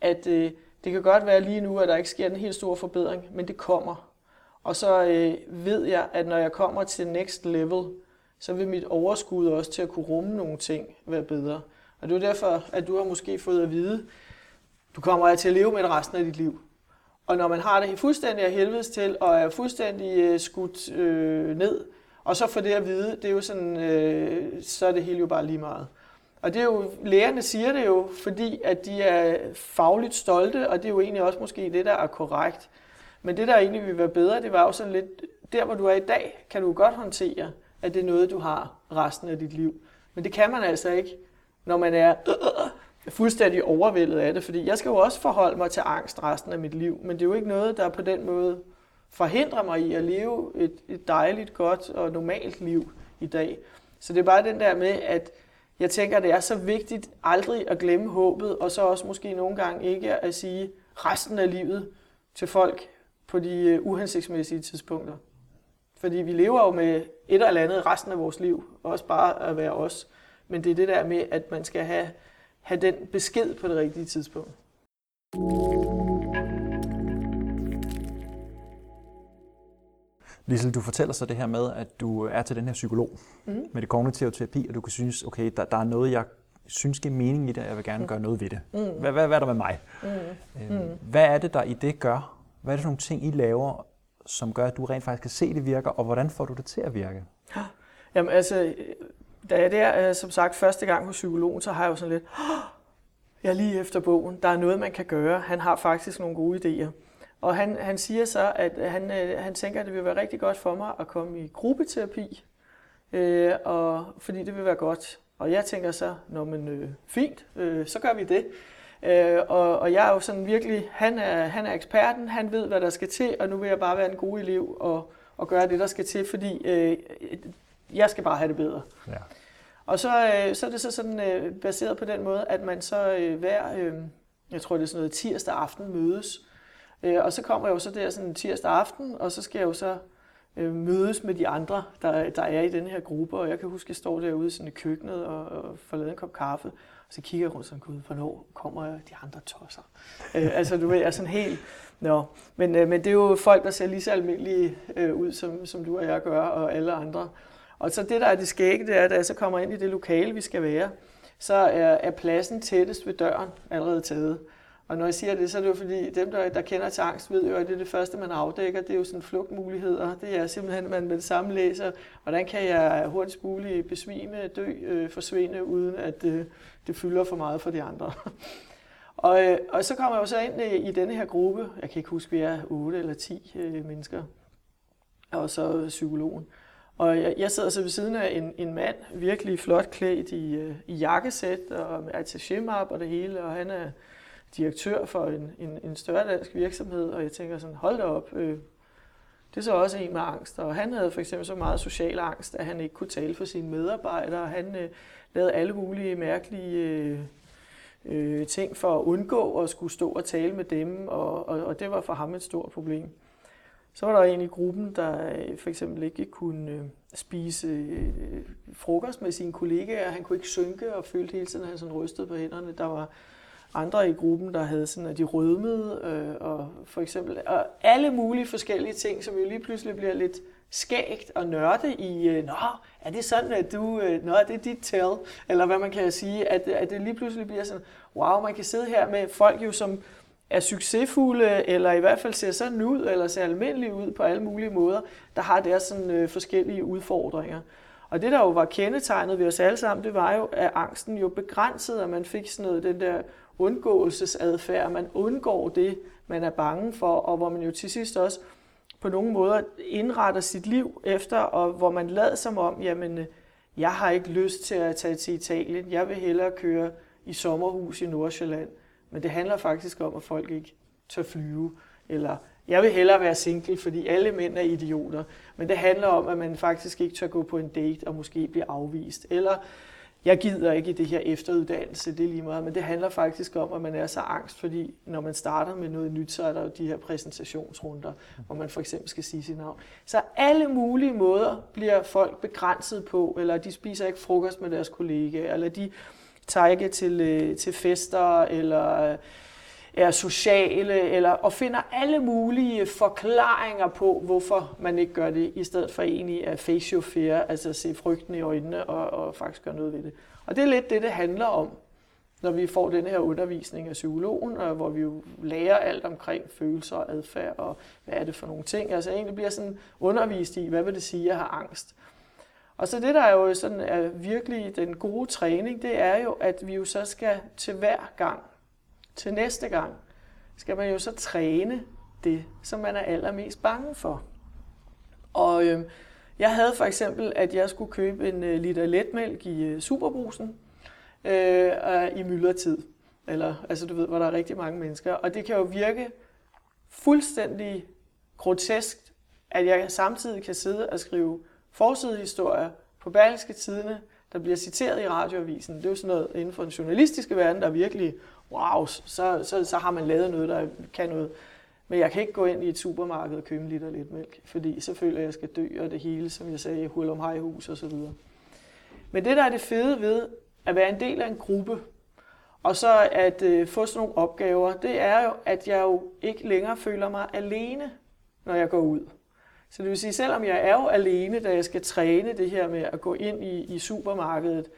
at øh, det kan godt være lige nu, at der ikke sker en helt stor forbedring, men det kommer. Og så øh, ved jeg, at når jeg kommer til next level, så vil mit overskud også til at kunne rumme nogle ting være bedre. Og det er derfor, at du har måske fået at vide, du kommer til at leve med det resten af dit liv. Og når man har det fuldstændig af helvedes til, og er fuldstændig øh, skudt øh, ned, og så får det at vide, det er jo sådan, øh, så er det hele jo bare lige meget. Og det er jo, lægerne siger det jo, fordi at de er fagligt stolte, og det er jo egentlig også måske det, der er korrekt. Men det, der egentlig vil være bedre, det var jo sådan lidt, der hvor du er i dag, kan du godt håndtere, at det er noget, du har resten af dit liv. Men det kan man altså ikke, når man er øh, fuldstændig overvældet af det, fordi jeg skal jo også forholde mig til angst resten af mit liv, men det er jo ikke noget, der på den måde forhindrer mig i at leve et, et dejligt, godt og normalt liv i dag. Så det er bare den der med, at jeg tænker, at det er så vigtigt aldrig at glemme håbet, og så også måske nogle gange ikke at sige resten af livet til folk på de øh, uhensigtsmæssige tidspunkter. Fordi vi lever jo med et eller andet resten af vores liv, også bare at være os. Men det er det der med, at man skal have, have den besked på det rigtige tidspunkt. Lise, du fortæller så det her med, at du er til den her psykolog mm. med det kognitive terapi, og du kan synes, okay, der, der er noget, jeg synes giver mening i det, og jeg vil gerne mm. gøre noget ved det. Mm. Hvad, hvad, hvad er der med mig? Mm. Øhm, hvad er det, der i det gør? Hvad er det for nogle ting, I laver, som gør, at du rent faktisk kan se, at det virker, og hvordan får du det til at virke? Jamen altså, da jeg der, øh, som sagt, første gang hos psykologen, så har jeg jo sådan lidt, jeg er lige efter bogen, der er noget, man kan gøre. Han har faktisk nogle gode idéer. Og han, han siger så, at han, øh, han tænker, at det vil være rigtig godt for mig at komme i gruppeterapi, øh, og, fordi det vil være godt. Og jeg tænker så, når man øh, fint, øh, så gør vi det. Øh, og, og jeg er jo sådan virkelig, han er, han er eksperten, han ved, hvad der skal til, og nu vil jeg bare være en god elev og, og gøre det, der skal til, fordi øh, jeg skal bare have det bedre. Ja. Og så, øh, så er det så sådan øh, baseret på den måde, at man så øh, hver, øh, jeg tror det er sådan noget tirsdag aften mødes, øh, og så kommer jeg jo så der sådan tirsdag aften, og så skal jeg jo så øh, mødes med de andre, der, der er i den her gruppe, og jeg kan huske, at jeg står derude sådan i køkkenet og, og får lavet en kop kaffe, så kigger jeg rundt sådan, gud, hvornår kommer de andre tosser? øh, altså, du ved, jeg er sådan helt... Nå. Men, øh, men det er jo folk, der ser lige så almindelige øh, ud, som, som du og jeg gør, og alle andre. Og så det, der er det skægge, det er, at da jeg så kommer ind i det lokale, vi skal være, så er, er pladsen tættest ved døren allerede taget. Og når jeg siger det, så er det jo fordi, dem, der, der kender til angst, ved jo, at det er det første, man afdækker. Det er jo sådan flugtmuligheder. Det er simpelthen, at man med det samme læser, hvordan kan jeg hurtigst muligt besvime, dø, øh, forsvinde, uden at øh, det fylder for meget for de andre. og, øh, og så kommer jeg jo så ind i, i denne her gruppe. Jeg kan ikke huske, vi er 8 eller 10 øh, mennesker. Og så psykologen. Og jeg, jeg sidder så ved siden af en, en mand, virkelig flot klædt i, øh, i jakkesæt og med attaché og det hele, og han er direktør for en, en, en større dansk virksomhed, og jeg tænker sådan, hold da op, øh, det er så også en med angst, og han havde for eksempel så meget social angst, at han ikke kunne tale for sine medarbejdere, han øh, lavede alle mulige mærkelige øh, øh, ting for at undgå at skulle stå og tale med dem, og, og, og det var for ham et stort problem. Så var der en i gruppen, der øh, for eksempel ikke kunne øh, spise øh, frokost med sine kollegaer. Han kunne ikke synke og følte hele tiden, at han sådan rystede på hænderne. Der var andre i gruppen, der havde sådan, at de rødmede, øh, og for eksempel, og alle mulige forskellige ting, som jo lige pludselig bliver lidt skægt og nørde i, øh, nå, er det sådan, at du, øh, nå, er det dit tell, eller hvad man kan sige, at, at det lige pludselig bliver sådan, wow, man kan sidde her med folk jo, som er succesfulde, eller i hvert fald ser sådan ud, eller ser almindelige ud på alle mulige måder, der har deres sådan, øh, forskellige udfordringer. Og det, der jo var kendetegnet ved os alle sammen, det var jo, at angsten jo begrænsede, at man fik sådan noget, den der undgåelsesadfærd. Man undgår det, man er bange for, og hvor man jo til sidst også på nogle måder indretter sit liv efter, og hvor man lader som om, jamen, jeg har ikke lyst til at tage til Italien, jeg vil hellere køre i sommerhus i Nordsjælland. Men det handler faktisk om, at folk ikke tør flyve, eller Jeg vil hellere være single, fordi alle mænd er idioter. Men det handler om, at man faktisk ikke tør gå på en date og måske blive afvist. Eller jeg gider ikke i det her efteruddannelse, det er lige meget, men det handler faktisk om, at man er så angst, fordi når man starter med noget nyt, så er der jo de her præsentationsrunder, hvor man for eksempel skal sige sit navn. Så alle mulige måder bliver folk begrænset på, eller de spiser ikke frokost med deres kollegaer, eller de tager ikke til, øh, til fester, eller øh, er sociale, eller, og finder alle mulige forklaringer på, hvorfor man ikke gør det, i stedet for egentlig at face your fear, altså at se frygten i øjnene og, og faktisk gøre noget ved det. Og det er lidt det, det handler om, når vi får den her undervisning af psykologen, og hvor vi jo lærer alt omkring følelser og adfærd, og hvad er det for nogle ting. Altså egentlig bliver sådan undervist i, hvad vil det sige at have angst. Og så det, der er jo sådan er virkelig den gode træning, det er jo, at vi jo så skal til hver gang til næste gang skal man jo så træne det, som man er allermest bange for. Og øh, jeg havde for eksempel, at jeg skulle købe en øh, liter letmælk i øh, superbrusen øh, i myldretid. Eller, altså du ved, hvor der er rigtig mange mennesker. Og det kan jo virke fuldstændig grotesk, at jeg samtidig kan sidde og skrive forsidehistorier på Berlingske Tidene, der bliver citeret i radioavisen. Det er jo sådan noget inden for den journalistiske verden, der virkelig wow, så, så, så har man lavet noget, der kan noget. Men jeg kan ikke gå ind i et supermarked og købe en liter lidt mælk, fordi så føler jeg, at jeg skal dø, og det hele, som jeg sagde, hul om hejhus og så videre. Men det, der er det fede ved at være en del af en gruppe, og så at øh, få sådan nogle opgaver, det er jo, at jeg jo ikke længere føler mig alene, når jeg går ud. Så det vil sige, selvom jeg er jo alene, da jeg skal træne det her med at gå ind i, i supermarkedet,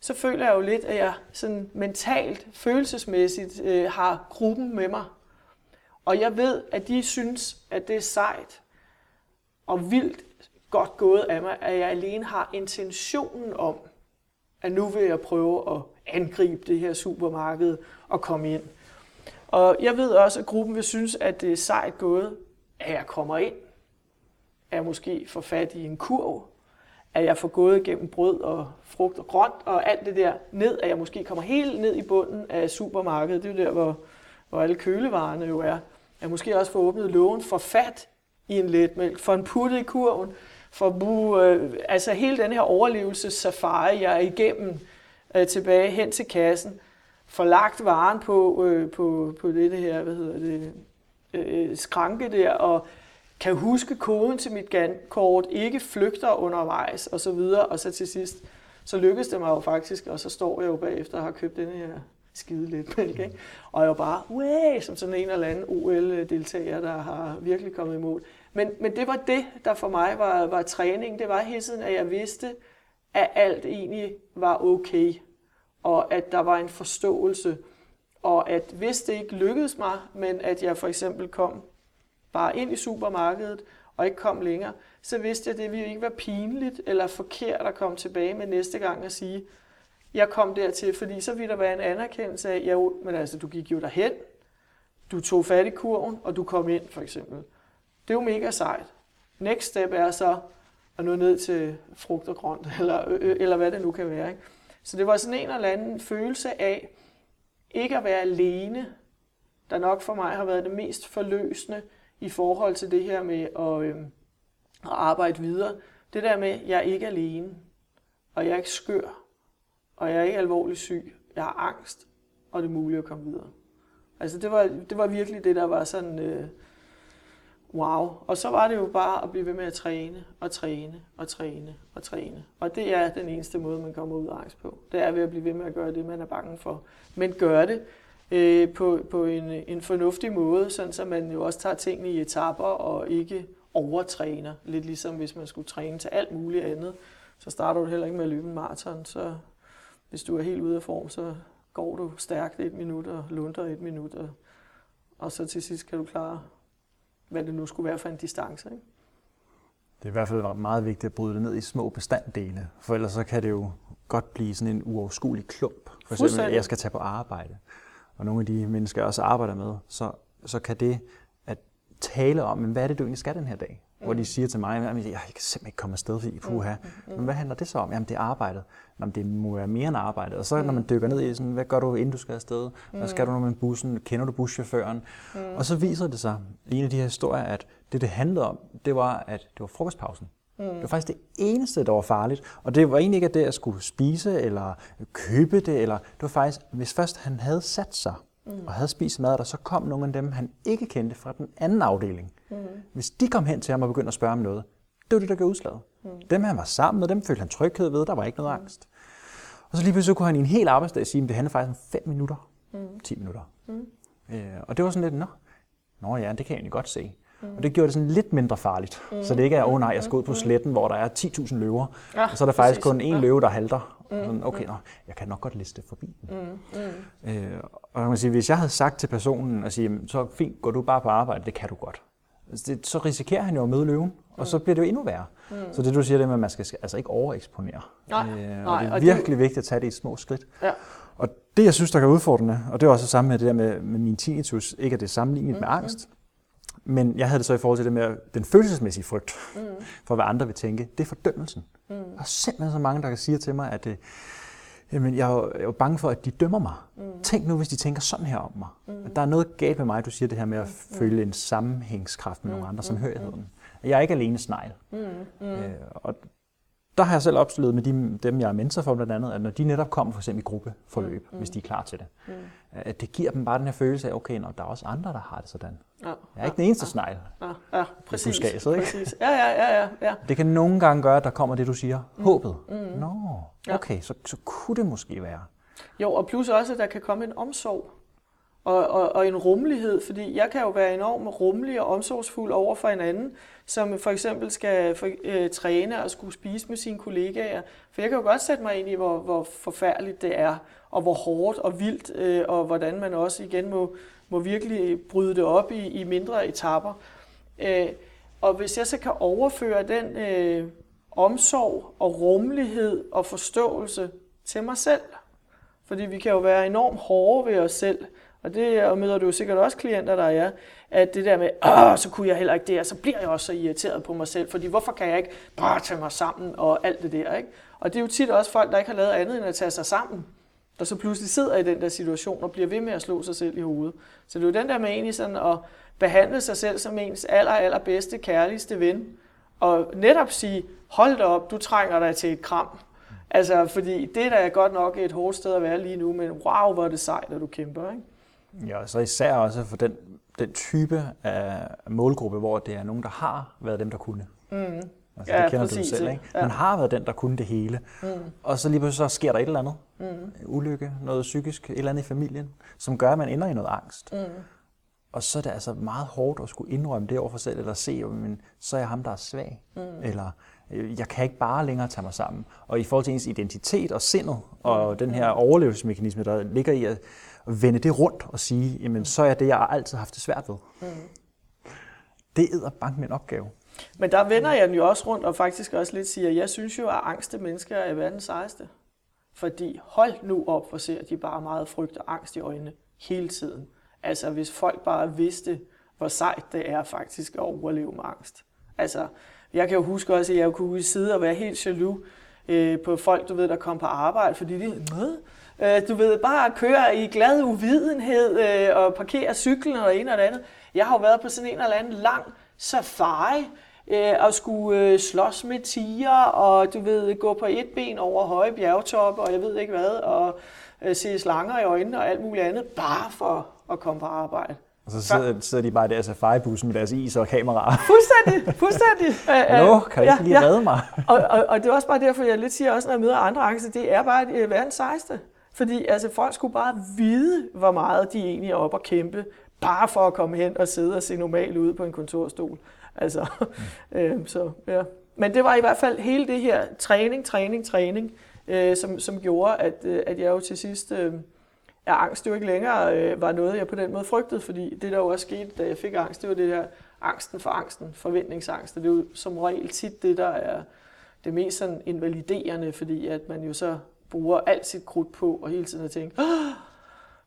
så føler jeg jo lidt, at jeg sådan mentalt, følelsesmæssigt øh, har gruppen med mig. Og jeg ved, at de synes, at det er sejt og vildt godt gået af mig, at jeg alene har intentionen om, at nu vil jeg prøve at angribe det her supermarked og komme ind. Og jeg ved også, at gruppen vil synes, at det er sejt gået, at jeg kommer ind. At jeg måske får fat i en kurv, at jeg får gået igennem brød og frugt og grønt og alt det der ned, at jeg måske kommer helt ned i bunden af supermarkedet. Det er jo der, hvor, hvor alle kølevarerne jo er. Jeg måske også får åbnet lågen for fat i en letmælk, for en putte i kurven, for bu, øh, altså hele den her overlevelsessafari, jeg er igennem øh, tilbage hen til kassen, får lagt varen på, øh, på, på det, det her, hvad hedder det, øh, øh skranke der, og kan huske koden til mit kort, ikke flygter undervejs og så videre, og så til sidst, så lykkedes det mig jo faktisk, og så står jeg jo bagefter og har købt den her skide lidt mælk, ikke? Og jeg var bare, way, som sådan en eller anden OL-deltager, der har virkelig kommet i mål. Men, men det var det, der for mig var, var træning. Det var hele tiden, at jeg vidste, at alt egentlig var okay, og at der var en forståelse, og at hvis det ikke lykkedes mig, men at jeg for eksempel kom bare ind i supermarkedet og ikke kom længere, så vidste jeg, at det ville ikke være pinligt eller forkert at komme tilbage med næste gang og sige, jeg kom dertil, fordi så ville der være en anerkendelse af, ja, men altså, du gik jo derhen, du tog fat i kurven, og du kom ind, for eksempel. Det er jo mega sejt. Next step er så at nå ned til frugt og grønt, eller, eller hvad det nu kan være. Ikke? Så det var sådan en eller anden følelse af ikke at være alene, der nok for mig har været det mest forløsende i forhold til det her med at, øh, at arbejde videre. Det der med, at jeg er ikke alene, og jeg er ikke skør, og jeg er ikke alvorligt syg. Jeg har angst, og det er muligt at komme videre. Altså det var, det var virkelig det, der var sådan, øh, wow. Og så var det jo bare at blive ved med at træne, og træne, og træne, og træne. Og det er den eneste måde, man kommer ud af angst på. Det er ved at blive ved med at gøre det, man er bange for. Men gør det øh, på, på en, en fornuftig måde, sådan så man jo også tager tingene i etapper og ikke overtræner. Lidt ligesom hvis man skulle træne til alt muligt andet, så starter du heller ikke med at løbe en maraton. Så hvis du er helt ude af form, så går du stærkt et minut og lunder et minut, og, og så til sidst kan du klare, hvad det nu skulle være for en distance. Ikke? Det er i hvert fald meget vigtigt at bryde det ned i små bestanddele, for ellers så kan det jo godt blive sådan en uoverskuelig klump. For eksempel, at jeg skal tage på arbejde og nogle af de mennesker, jeg også arbejder med, så, så kan det at tale om, men hvad er det, du egentlig skal den her dag? mm. hvor de siger til mig, at jeg kan simpelthen ikke komme afsted, fordi puha. Mm. Mm. Men hvad handler det så om? Jamen, det er arbejdet. Jamen, det må være mere end arbejdet. Og så når man dykker ned i sådan, hvad gør du, inden du skal afsted? Hvad skal du nu med bussen? Kender du buschaufføren? Mm. Og så viser det sig i en af de her historier, at det, det handlede om, det var, at det var frokostpausen. Mm. Det var faktisk det eneste, der var farligt. Og det var egentlig ikke, at det at skulle spise eller købe det. Eller, det var faktisk, hvis først han havde sat sig mm. og havde spist mad, der så kom nogle af dem, han ikke kendte fra den anden afdeling. Mm. Hvis de kom hen til ham og begyndte at spørge om noget, det var det, der gav udslaget. Mm. Dem, han var sammen med, dem følte han tryghed ved, der var ikke noget mm. angst. Og så lige pludselig kunne han i en hel arbejdsdag sige, at det handler faktisk om 5 minutter, mm. 10 minutter. Mm. Øh, og det var sådan lidt, nå, nå ja, det kan jeg egentlig godt se. Mm. Og det gjorde det sådan lidt mindre farligt. Mm. Så det ikke er, åh oh, nej, jeg skal ud på mm. sletten, hvor der er 10.000 løver, ja, og så er der faktisk præcis. kun én ja. løve, der halter. Mm. Sådan, okay, nå, jeg kan nok godt liste forbi den. Mm. Mm. Øh, og man kan sige, hvis jeg havde sagt til personen, at sige, så fint, går du bare på arbejde, det kan du godt. Altså, det, så risikerer han jo at møde løven, og så bliver det jo endnu værre. Mm. Så det du siger, det med, at man skal altså ikke overeksponere. Nej, øh, og det er virkelig det... vigtigt at tage det i små skridt. Ja. Og det, jeg synes, der kan udfordrende, og det er også det samme med det der med, med min tinnitus, ikke at det er sammenlignet mm. med angst, men jeg havde det så i forhold til det med den følelsesmæssige frygt mm. for, hvad andre vil tænke. Det er fordømmelsen. Mm. Der er simpelthen så mange, der kan sige til mig, at det, jamen, jeg, er, jeg er bange for, at de dømmer mig. Mm. Tænk nu, hvis de tænker sådan her om mig. Mm. At der er noget galt med mig, du siger det her med at mm. føle en sammenhængskraft med mm. nogle andre, som hører Mm. Jeg er ikke alene snegl. Mm. Mm. Øh, og der har jeg selv oplevet med de, dem, jeg er mentor for blandt andet, at når de netop kommer for eksempel i gruppeforløb, mm. hvis de er klar til det, mm. at det giver dem bare den her følelse af, okay, når der er også andre, der har det sådan. Ja, jeg er ikke ja, den eneste ja, snegl. Ja, ja, præcis. Så, ikke? præcis. Ja, ja, ja, ja, ja. Det kan nogle gange gøre, at der kommer det, du siger, mm. håbet. Mm. Nå, okay, så, så kunne det måske være. Jo, og plus også, at der kan komme en omsorg og, og, og en rummelighed, fordi jeg kan jo være enormt rummelig og omsorgsfuld over for en anden, som for eksempel skal for, øh, træne og skulle spise med sine kollegaer. For jeg kan jo godt sætte mig ind i, hvor, hvor forfærdeligt det er, og hvor hårdt og vildt, øh, og hvordan man også igen må, må virkelig bryde det op i, i mindre etapper. Øh, og hvis jeg så kan overføre den øh, omsorg og rummelighed og forståelse til mig selv, fordi vi kan jo være enormt hårde ved os selv, og det og møder du jo sikkert også klienter, der er, at det der med, åh, så kunne jeg heller ikke det, og så bliver jeg også så irriteret på mig selv, fordi hvorfor kan jeg ikke bare tage mig sammen og alt det der, ikke? Og det er jo tit også folk, der ikke har lavet andet end at tage sig sammen, der så pludselig sidder i den der situation og bliver ved med at slå sig selv i hovedet. Så det er jo den der med egentlig sådan at behandle sig selv som ens aller, allerbedste, kærligste ven, og netop sige, hold da op, du trænger dig til et kram. Altså, fordi det der er godt nok et hårdt sted at være lige nu, men wow, hvor er det sejt, at du kæmper, ikke? Ja, så især også for den, den type af målgruppe, hvor det er nogen, der har været dem, der kunne. Mm. Altså, ja, det kender præcis, du selv, ikke? Ja. Man har været den, der kunne det hele. Mm. Og så lige pludselig så sker der et eller andet. Mm. Ulykke, noget psykisk, et eller andet i familien, som gør, at man ender i noget angst. Mm. Og så er det altså meget hårdt at skulle indrømme det over for selv, eller se, men så er jeg ham, der er svag. Mm. Eller øh, jeg kan ikke bare længere tage mig sammen. Og i forhold til ens identitet og sindet, og mm. den her overlevelsesmekanisme, der ligger i at vende det rundt og sige, jamen så er det, jeg altid har haft det svært ved. Mm. Det er bank min opgave. Men der vender jeg den jo også rundt og faktisk også lidt siger, jeg synes jo, at angste mennesker er verdens sejeste. Fordi hold nu op, hvor ser de bare meget frygt og angst i øjnene hele tiden. Altså hvis folk bare vidste, hvor sejt det er faktisk at overleve med angst. Altså, jeg kan jo huske også, at jeg kunne sidde og være helt jaloux øh, på folk, du ved, der kom på arbejde, fordi de, Hvad? Øh, du ved, bare køre i glad uvidenhed øh, og parkere cyklen og det ene og det andet. Jeg har jo været på sådan en eller anden lang safari, øh, og skulle øh, slås med tiger, og du ved, gå på et ben over høje bjergtoppe, og jeg ved ikke hvad, og øh, se slanger i øjnene og alt muligt andet, bare for at komme på arbejde. Og så sidder, sidder de bare i deres safari-bussen med deres is og kamera. Fuldstændig, fuldstændig. Hallo, kan du ikke lige ja, redde mig? og, og, og, det er også bare derfor, jeg lidt siger også, når jeg møder andre angster, det er bare øh, verdens sejeste. Fordi altså, folk skulle bare vide, hvor meget de egentlig er oppe og kæmpe, bare for at komme hen og sidde og se normalt ud på en kontorstol. Altså, mm. øh, så, ja. Men det var i hvert fald hele det her træning, træning, træning, øh, som, som gjorde, at, øh, at jeg jo til sidst, øh, at angst jo ikke længere øh, var noget, jeg på den måde frygtede, fordi det der jo også skete, da jeg fik angst, det var det der angsten for angsten, forventningsangst, og det er jo som regel tit det, der er det mest sådan invaliderende, fordi at man jo så bruger alt sit krudt på, og hele tiden at tænke,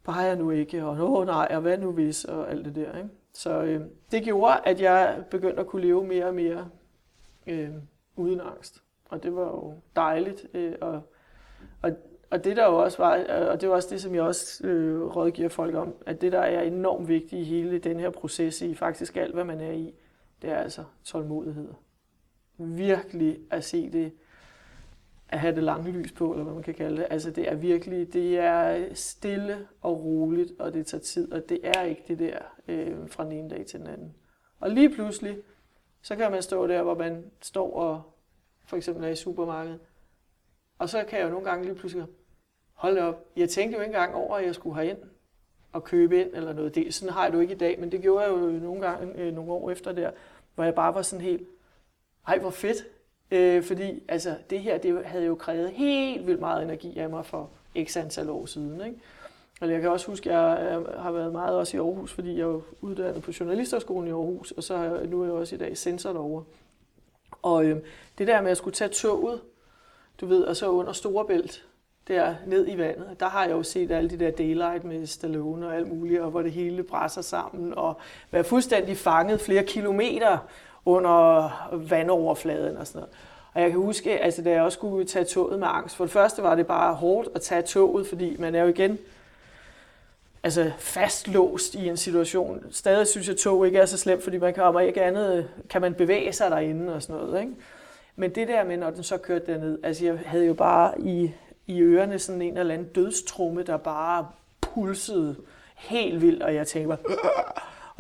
bare jeg nu ikke, og åh nej, og hvad nu hvis, og alt det der. Ikke? Så øh, det gjorde, at jeg begyndte at kunne leve mere og mere øh, uden angst. Og det var jo dejligt. Øh, og, og, og det der jo også var, og det var også det, som jeg også øh, rådgiver folk om, at det der er enormt vigtigt i hele den her proces, i faktisk alt, hvad man er i, det er altså tålmodighed. Virkelig at se det, at have det lange lys på, eller hvad man kan kalde det. Altså det er virkelig, det er stille og roligt, og det tager tid, og det er ikke det der øh, fra den ene dag til den anden. Og lige pludselig, så kan man stå der, hvor man står og for eksempel er i supermarkedet, og så kan jeg jo nogle gange lige pludselig, hold op, jeg tænkte jo ikke engang over, at jeg skulle herind og købe ind eller noget. Det, sådan har jeg det jo ikke i dag, men det gjorde jeg jo nogle gange, øh, nogle år efter der, hvor jeg bare var sådan helt, ej hvor fedt, øh, fordi altså, det her det havde jo krævet helt vildt meget energi af mig for x antal år siden. Ikke? Eller jeg kan også huske, at jeg øh, har været meget også i Aarhus, fordi jeg er uddannet på Journalisterskolen i Aarhus, og så nu er jeg også i dag sensor derovre. Og øh, det der med at skulle tage toget, du ved, og så under Storebælt, der ned i vandet, der har jeg jo set alle de der daylight med Stallone og alt muligt, og hvor det hele brænder sammen, og være fuldstændig fanget flere kilometer under vandoverfladen og sådan noget. Og jeg kan huske, altså, da jeg også skulle tage toget med angst. For det første var det bare hårdt at tage toget, fordi man er jo igen altså fastlåst i en situation. Stadig synes jeg, at tog ikke er så slemt, fordi man kommer ikke andet, kan man bevæge sig derinde og sådan noget. Ikke? Men det der med, når den så kørte derned, altså jeg havde jo bare i, i ørerne sådan en eller anden dødstrumme, der bare pulsede helt vildt, og jeg tænkte bare,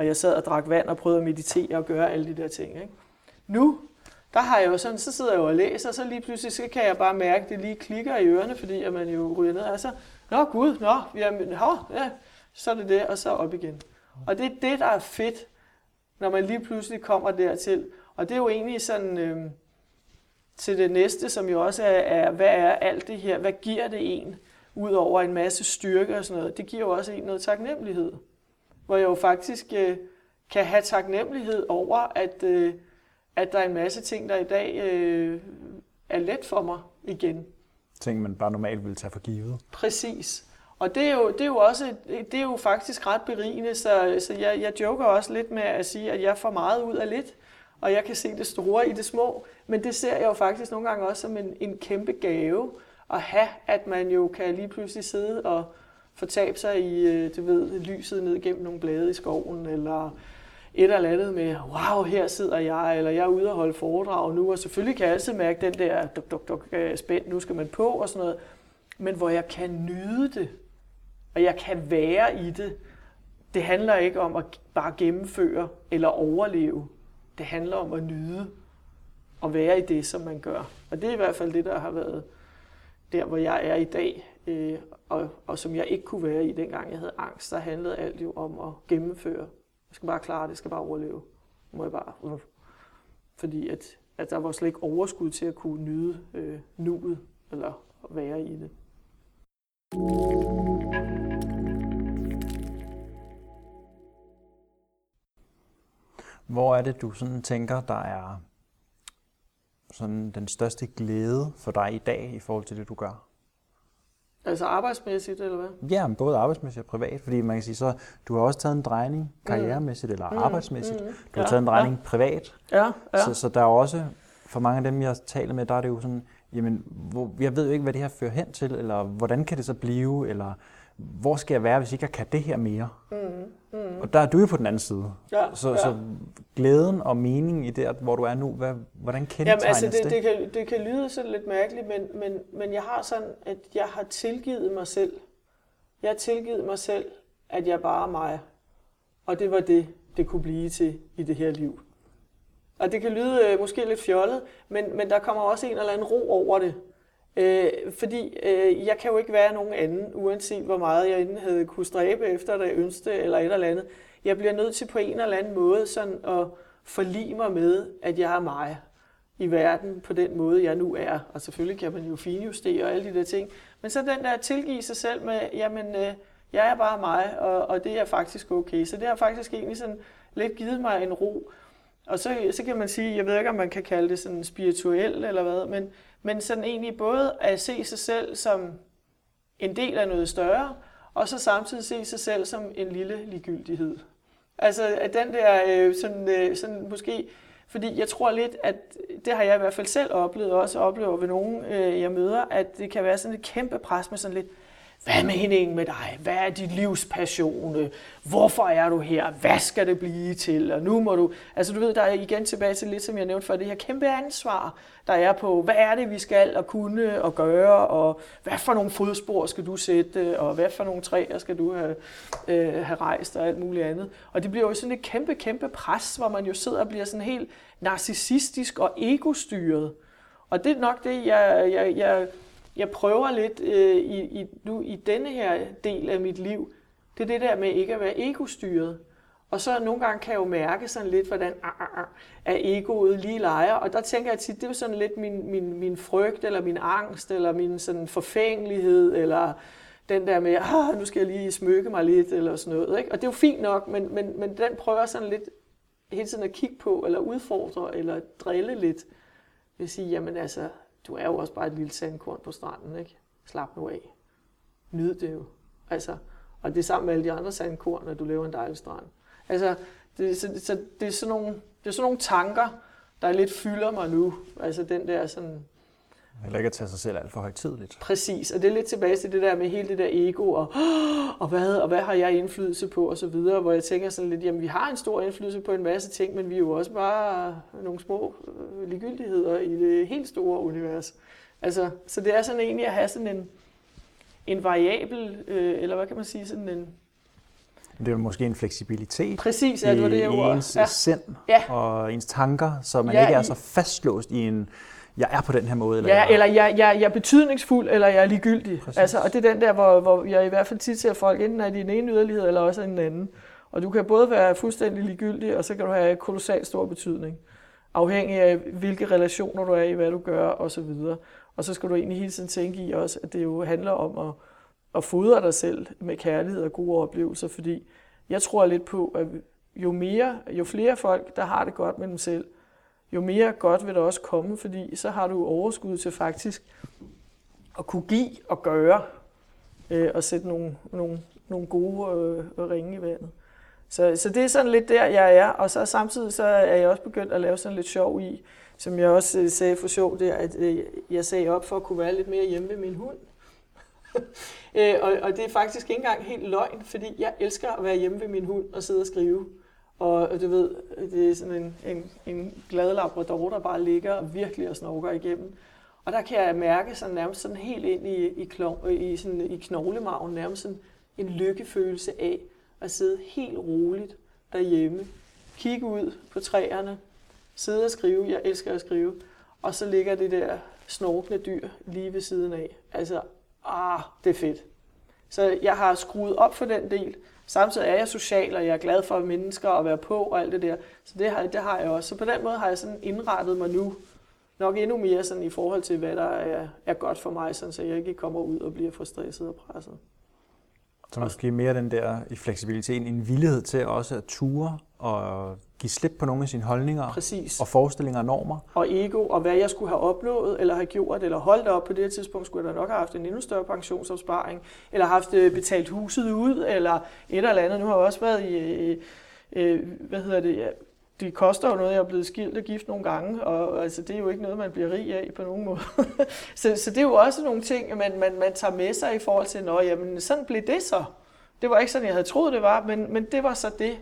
og jeg sad og drak vand og prøvede at meditere og gøre alle de der ting. Ikke? Nu, der har jeg jo sådan, så sidder jeg jo og læser, og så lige pludselig så kan jeg bare mærke, at det lige klikker i ørerne, fordi at man jo ryger ned. Altså, nå gud, nå, jamen, ja, så er det det, og så op igen. Og det er det, der er fedt, når man lige pludselig kommer dertil. Og det er jo egentlig sådan øh, til det næste, som jo også er, er, hvad er alt det her? Hvad giver det en? ud over en masse styrke og sådan noget, det giver jo også en noget taknemmelighed. Hvor jeg jo faktisk øh, kan have taknemmelighed over, at, øh, at der er en masse ting, der i dag øh, er let for mig igen. Ting, man bare normalt ville tage for givet. Præcis. Og det er jo, det er jo også det er jo faktisk ret berigende, så, så jeg, jeg joker også lidt med at sige, at jeg får meget ud af lidt, og jeg kan se det store i det små, men det ser jeg jo faktisk nogle gange også som en, en kæmpe gave at have, at man jo kan lige pludselig sidde og fortabe sig i, øh, du ved, lyset ned gennem nogle blade i skoven, eller et eller andet med, wow, her sidder jeg, eller jeg er ude og holde foredrag nu, og selvfølgelig kan jeg altid mærke den der duk, duk, duk, øh, spændt, nu skal man på og sådan noget, men hvor jeg kan nyde det, og jeg kan være i det. Det handler ikke om at bare gennemføre eller overleve. Det handler om at nyde og være i det, som man gør. Og det er i hvert fald det, der har været der, hvor jeg er i dag, øh, og, og som jeg ikke kunne være i, dengang jeg havde angst. Der handlede alt jo om at gennemføre. Jeg skal bare klare det, jeg skal bare overleve. Må jeg bare. Uh. Fordi at, at der var slet ikke overskud til at kunne nyde øh, nuet, eller være i det. Hvor er det, du sådan tænker, der er sådan den største glæde for dig i dag i forhold til det, du gør? Altså arbejdsmæssigt, eller hvad? Ja, både arbejdsmæssigt og privat, fordi man kan sige så, du har også taget en drejning karrieremæssigt eller mm. arbejdsmæssigt. Mm. Du har ja, taget en drejning ja. privat. Ja, ja. Så, så der er også, for mange af dem, jeg taler med, der er det jo sådan, jamen, hvor, jeg ved jo ikke, hvad det her fører hen til, eller hvordan kan det så blive, eller hvor skal jeg være, hvis ikke jeg kan det her mere? Mm, mm. Og der er du jo på den anden side. Ja, så, ja. så glæden og meningen i det, hvor du er nu, hvad, hvordan kendetegnes Jamen, altså, det? Det kan, det kan lyde sådan lidt mærkeligt, men, men, men jeg har sådan, at jeg har tilgivet mig selv. Jeg har tilgivet mig selv, at jeg bare er mig. Og det var det, det kunne blive til i det her liv. Og det kan lyde øh, måske lidt fjollet, men, men der kommer også en eller anden ro over det. Øh, fordi øh, jeg kan jo ikke være nogen anden, uanset hvor meget jeg inden havde kunne stræbe efter det, ønskede eller et eller andet. Jeg bliver nødt til på en eller anden måde sådan at forlige mig med, at jeg er mig i verden på den måde, jeg nu er. Og selvfølgelig kan man jo finjustere og alle de der ting. Men så den der tilgive sig selv med, jamen, øh, jeg er bare mig, og, og det er faktisk okay. Så det har faktisk egentlig sådan lidt givet mig en ro. Og så, så kan man sige, jeg ved ikke, om man kan kalde det sådan spirituel eller hvad, men, men sådan egentlig både at se sig selv som en del af noget større, og så samtidig se sig selv som en lille ligegyldighed. Altså, at den der øh, sådan, øh, sådan måske... Fordi jeg tror lidt, at det har jeg i hvert fald selv oplevet, og også oplever ved nogen, øh, jeg møder, at det kan være sådan et kæmpe pres med sådan lidt, hvad med meningen med dig? Hvad er dit livs passion? Hvorfor er du her? Hvad skal det blive til? Og nu må du... Altså du ved, der er igen tilbage til lidt, som jeg nævnte før, det her kæmpe ansvar, der er på, hvad er det, vi skal og kunne og gøre, og hvad for nogle fodspor skal du sætte, og hvad for nogle træer skal du have, øh, have rejst og alt muligt andet. Og det bliver jo sådan et kæmpe, kæmpe pres, hvor man jo sidder og bliver sådan helt narcissistisk og egostyret. Og det er nok det, jeg, jeg, jeg jeg prøver lidt øh, i, i, nu i denne her del af mit liv, det er det der med ikke at være egostyret. Og så nogle gange kan jeg jo mærke sådan lidt, hvordan ar, ar, er egoet lige leger. Og der tænker jeg tit, det er jo sådan lidt min, min, min frygt, eller min angst, eller min sådan forfængelighed, eller den der med, ah, nu skal jeg lige smykke mig lidt, eller sådan noget. Ikke? Og det er jo fint nok, men, men, men den prøver sådan lidt hele tiden at kigge på, eller udfordre, eller drille lidt. Jeg vil sige, jamen altså, du er jo også bare et lille sandkorn på stranden, ikke? Slap nu af. Nyd det jo. Altså, og det er sammen med alle de andre sandkorn, at du lever en dejlig strand. Altså, det, så, så, det, er sådan nogle, det er sådan nogle tanker, der lidt fylder mig nu. Altså den der sådan... Heller ikke at tage sig selv alt for højtidligt. Præcis, og det er lidt tilbage til det der med hele det der ego, og, og, hvad, og hvad har jeg indflydelse på, og så videre, hvor jeg tænker sådan lidt, jamen vi har en stor indflydelse på en masse ting, men vi er jo også bare nogle små øh, ligegyldigheder i det helt store univers. Altså, så det er sådan egentlig at have sådan en, en variabel, øh, eller hvad kan man sige, sådan en, det er måske en fleksibilitet Præcis, ja, det var det, jeg i ens ja. sind ja. og ens tanker, så man ja, ikke er så fastlåst i en, jeg er på den her måde. Eller ja, jeg... eller jeg, jeg, jeg er betydningsfuld, eller jeg er ligegyldig. Altså, og det er den der, hvor, hvor jeg i hvert fald tit ser folk, enten er i den ene yderlighed, eller også i den anden. Og du kan både være fuldstændig ligegyldig, og så kan du have kolossalt stor betydning. Afhængig af, hvilke relationer du er i, hvad du gør, og så videre. Og så skal du egentlig hele tiden tænke i også, at det jo handler om at, at fodre dig selv med kærlighed og gode oplevelser, fordi jeg tror lidt på, at jo mere, jo flere folk, der har det godt med dem selv, jo mere godt vil der også komme, fordi så har du overskud til faktisk at kunne give og gøre, øh, og sætte nogle, nogle, nogle gode øh, ringe i vandet. Så, så det er sådan lidt der, jeg er, og så samtidig så er jeg også begyndt at lave sådan lidt sjov i, som jeg også øh, sagde for sjov der, at øh, jeg sagde op for at kunne være lidt mere hjemme ved min hund. øh, og, og det er faktisk ikke engang helt løgn, fordi jeg elsker at være hjemme ved min hund og sidde og skrive. Og du ved, det er sådan en, en, en glad labrador, der bare ligger virkelig og snorker igennem. Og der kan jeg mærke sådan nærmest sådan helt ind i, i, klov, i, sådan, i knoglemagen, nærmest sådan en lykkefølelse af at sidde helt roligt derhjemme, kigge ud på træerne, sidde og skrive, jeg elsker at skrive, og så ligger det der snorkende dyr lige ved siden af. Altså, ah, det er fedt. Så jeg har skruet op for den del, Samtidig er jeg social, og jeg er glad for mennesker og være på og alt det der. Så det har, det har jeg også. Så på den måde har jeg sådan indrettet mig nu nok endnu mere sådan i forhold til, hvad der er, er godt for mig, sådan, så jeg ikke kommer ud og bliver for stresset og presset. Så måske mere den der i fleksibiliteten, en villighed til også at ture og give slip på nogle af sine holdninger Præcis. og forestillinger og normer. Og ego, og hvad jeg skulle have opnået, eller have gjort, eller holdt op på det tidspunkt, skulle jeg da nok have haft en endnu større pensionsopsparing, eller haft øh, betalt huset ud, eller et eller andet. Nu har jeg også været i, øh, hvad hedder det, ja, det koster jo noget, jeg er blevet skilt og gift nogle gange, og altså, det er jo ikke noget, man bliver rig af på nogen måde. så, så det er jo også nogle ting, man, man, man tager med sig i forhold til, at jamen, sådan blev det så. Det var ikke sådan, jeg havde troet, det var, men, men det var så det.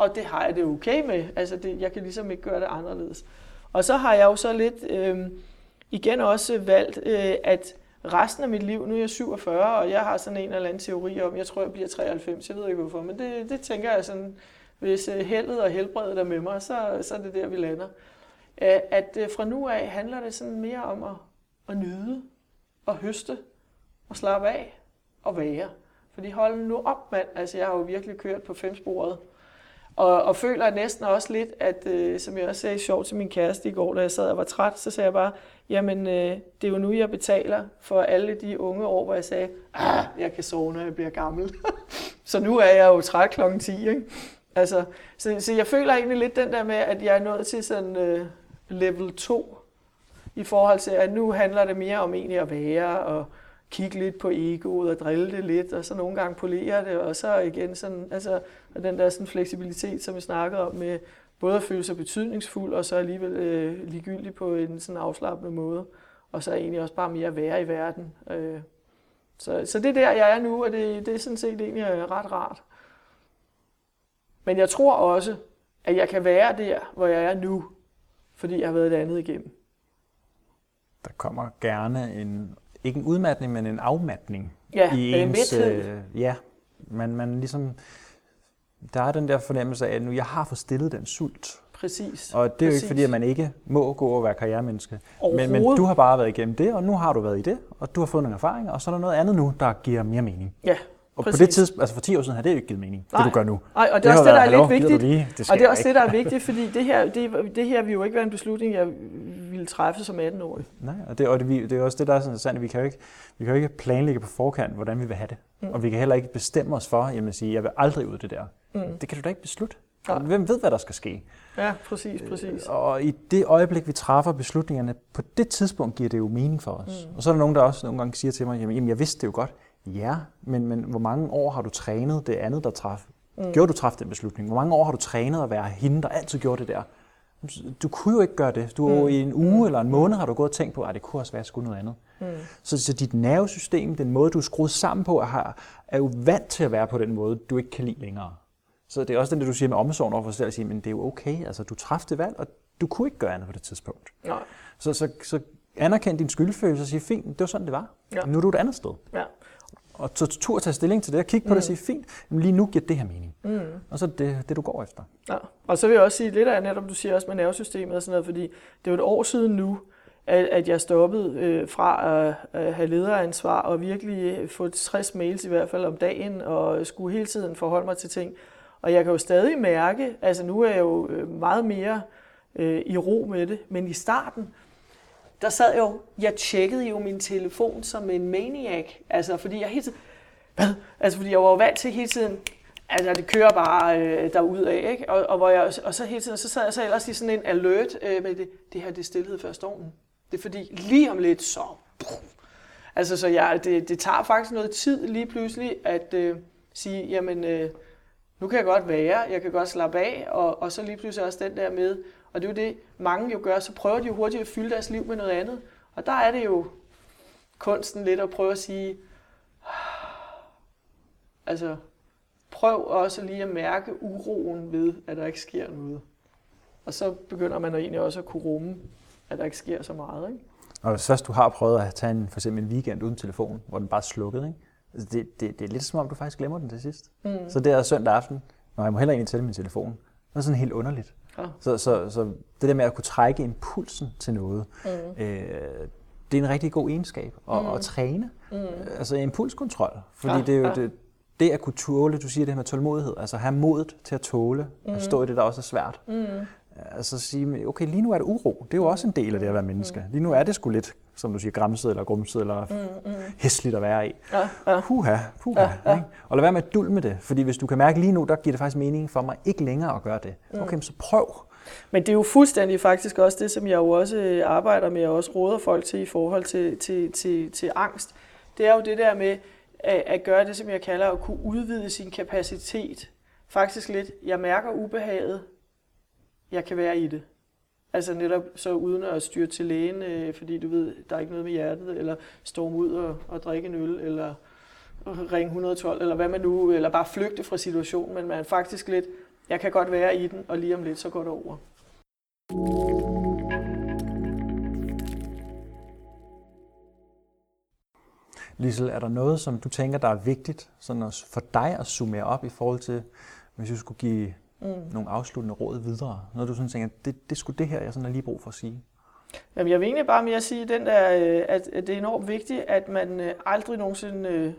Og det har jeg det okay med. Altså, det, jeg kan ligesom ikke gøre det anderledes. Og så har jeg jo så lidt øh, igen også valgt, øh, at resten af mit liv, nu er jeg 47, og jeg har sådan en eller anden teori om, jeg tror, jeg bliver 93, jeg ved ikke hvorfor, men det, det tænker jeg sådan, hvis øh, heldet og helbredet er med mig, så, så er det der, vi lander. At øh, fra nu af handler det sådan mere om at, at nyde og høste og slappe af og være. Fordi hold nu op, mand. Altså, jeg har jo virkelig kørt på femsporet og, og føler næsten også lidt, at øh, som jeg også sagde sjovt til min kæreste i går, da jeg sad og var træt, så sagde jeg bare, jamen øh, det er jo nu, jeg betaler for alle de unge år, hvor jeg sagde, ah, jeg kan sove, når jeg bliver gammel. så nu er jeg jo træt klokken 10, ikke? Altså, så, så jeg føler egentlig lidt den der med, at jeg er nået til sådan øh, level 2, i forhold til, at nu handler det mere om egentlig at være, og kigge lidt på egoet og drille det lidt, og så nogle gange polere det, og så igen sådan, altså den der sådan fleksibilitet, som vi snakkede om med både at føle sig betydningsfuld, og så alligevel øh, ligegyldig på en sådan afslappende måde, og så egentlig også bare mere være i verden. Øh, så, så det er der, jeg er nu, og det, det er sådan set egentlig øh, ret rart. Men jeg tror også, at jeg kan være der, hvor jeg er nu, fordi jeg har været det andet igennem. Der kommer gerne en, ikke en udmatning, men en afmatning. Ja, i ens, en øh, Ja, man, man ligesom, der er den der fornemmelse af, at nu jeg har fået stillet den sult. Præcis. Og det er Præcis. jo ikke fordi, at man ikke må gå og være karrieremenneske. Men, men du har bare været igennem det, og nu har du været i det, og du har fået nogle erfaringer, og så er der noget andet nu, der giver mere mening. Ja, og Præcis. på det tidspunkt, altså for 10 år siden, har det jo ikke givet mening, Nej. det du gør nu. Nej, og det er også det, der er lidt vigtigt. Det og det er også det, der er vigtigt, fordi det her, det, det her vil jo ikke være en beslutning, jeg ville træffe som 18-årig. Nej, og det, og det, det er også det, der er sådan interessant, at vi kan jo ikke, vi kan jo ikke planlægge på forkant, hvordan vi vil have det. Mm. Og vi kan heller ikke bestemme os for, jamen at sige, jeg vil aldrig ud det der. Mm. Det kan du da ikke beslutte. Ja. Hvem ved, hvad der skal ske? Ja, præcis, præcis. Og i det øjeblik, vi træffer beslutningerne, på det tidspunkt giver det jo mening for os. Mm. Og så er der nogen, der også nogle gange siger til mig, jamen jeg vidste det jo godt. Ja, men, men hvor mange år har du trænet det andet, der traf? Mm. Gjorde du træffe den beslutning? Hvor mange år har du trænet at være hende, der altid gjorde det der? Du kunne jo ikke gøre det. Du mm. i en uge eller en måned har du gået og tænkt på, at det kunne også være sgu noget andet. Mm. Så, så dit nervesystem, den måde, du er skruet sammen på, er, er jo vant til at være på den måde, du ikke kan lide længere. Så det er også den, du siger med omsorgen over for sig selv, at sige, men det er jo okay, altså du træffede det valg, og du kunne ikke gøre andet på det tidspunkt. Nej. Så, så, så anerkend din skyldfølelse og sige, fint, det var sådan, det var. Ja. Nu er du et andet sted. Ja. Og tur at tage stilling til det, og kigge på mm. det og sige, fint, men lige nu giver det her mening. Mm. Og så er det det, du går efter. Ja. Og så vil jeg også sige lidt af netop, du siger også med nervesystemet og sådan noget, fordi det er jo et år siden nu, at, at jeg stoppede øh, fra at, at have lederansvar og virkelig få 60 mails i hvert fald om dagen, og skulle hele tiden forholde mig til ting. Og jeg kan jo stadig mærke, altså nu er jeg jo øh, meget mere øh, i ro med det, men i starten, der sad jo, jeg tjekkede jo min telefon som en maniac, altså fordi jeg hele tiden, hvad? Altså fordi jeg var vant til hele tiden, altså det kører bare øh, af, ikke? Og, og, hvor jeg, og så hele tiden, så sad jeg så ellers i sådan en alert øh, med det, det her, det er stillhed før stormen. Det er fordi, lige om lidt, så... Altså, så jeg, det, det tager faktisk noget tid lige pludselig at øh, sige, jamen, øh, nu kan jeg godt være, jeg kan godt slappe af, og, og så lige pludselig også den der med, og det er jo det, mange jo gør, så prøver de jo hurtigt at fylde deres liv med noget andet. Og der er det jo kunsten lidt at prøve at sige, altså prøv også lige at mærke uroen ved, at der ikke sker noget. Og så begynder man egentlig også at kunne rumme, at der ikke sker så meget. Ikke? Og hvis først du har prøvet at tage en, for eksempel en weekend uden telefon, hvor den bare er slukket, ikke? Altså det, det, det er lidt som om, du faktisk glemmer den til sidst. Mm. Så det er søndag aften, når jeg må heller ikke tælle min telefon. Det er sådan helt underligt. Så, så, så det der med at kunne trække impulsen til noget, mm. øh, det er en rigtig god egenskab at, mm. at træne. Mm. Altså impulskontrol. Fordi ja, det er jo ja. det, det at kunne tåle, du siger det her med tålmodighed, altså have modet til at tåle, mm. at stå i det, der også er svært. Mm. Altså sige, okay, lige nu er det uro. Det er jo også en del af det at være menneske. Lige nu er det sgu lidt, som du siger, græmset eller grumset eller mm, mm. hæsligt at være i. Ja, ja. Puha, puha. Ja, ja. Ikke? Og lad være med at dul med det, fordi hvis du kan mærke lige nu, der giver det faktisk mening for mig ikke længere at gøre det. Mm. Okay, så prøv. Men det er jo fuldstændig faktisk også det, som jeg jo også øh, arbejder med og også råder folk til i forhold til, til, til, til angst. Det er jo det der med at, at gøre det, som jeg kalder at kunne udvide sin kapacitet. Faktisk lidt, jeg mærker ubehaget, jeg kan være i det. Altså netop så uden at styre til lægen, øh, fordi du ved, der er ikke noget med hjertet, eller storme ud og, og drikke en øl, eller ringe 112, eller hvad man nu, eller bare flygte fra situationen, men man er faktisk lidt, jeg kan godt være i den, og lige om lidt, så går det over. Lisel, er der noget, som du tænker, der er vigtigt sådan for dig at summere op i forhold til, hvis du skulle give mm. nogle afsluttende råd videre? Når du sådan tænker, det, det skulle det her, jeg sådan har lige brug for at sige. Jamen, jeg vil egentlig bare mere sige, den der, øh, at det er enormt vigtigt, at man øh, aldrig nogensinde øh,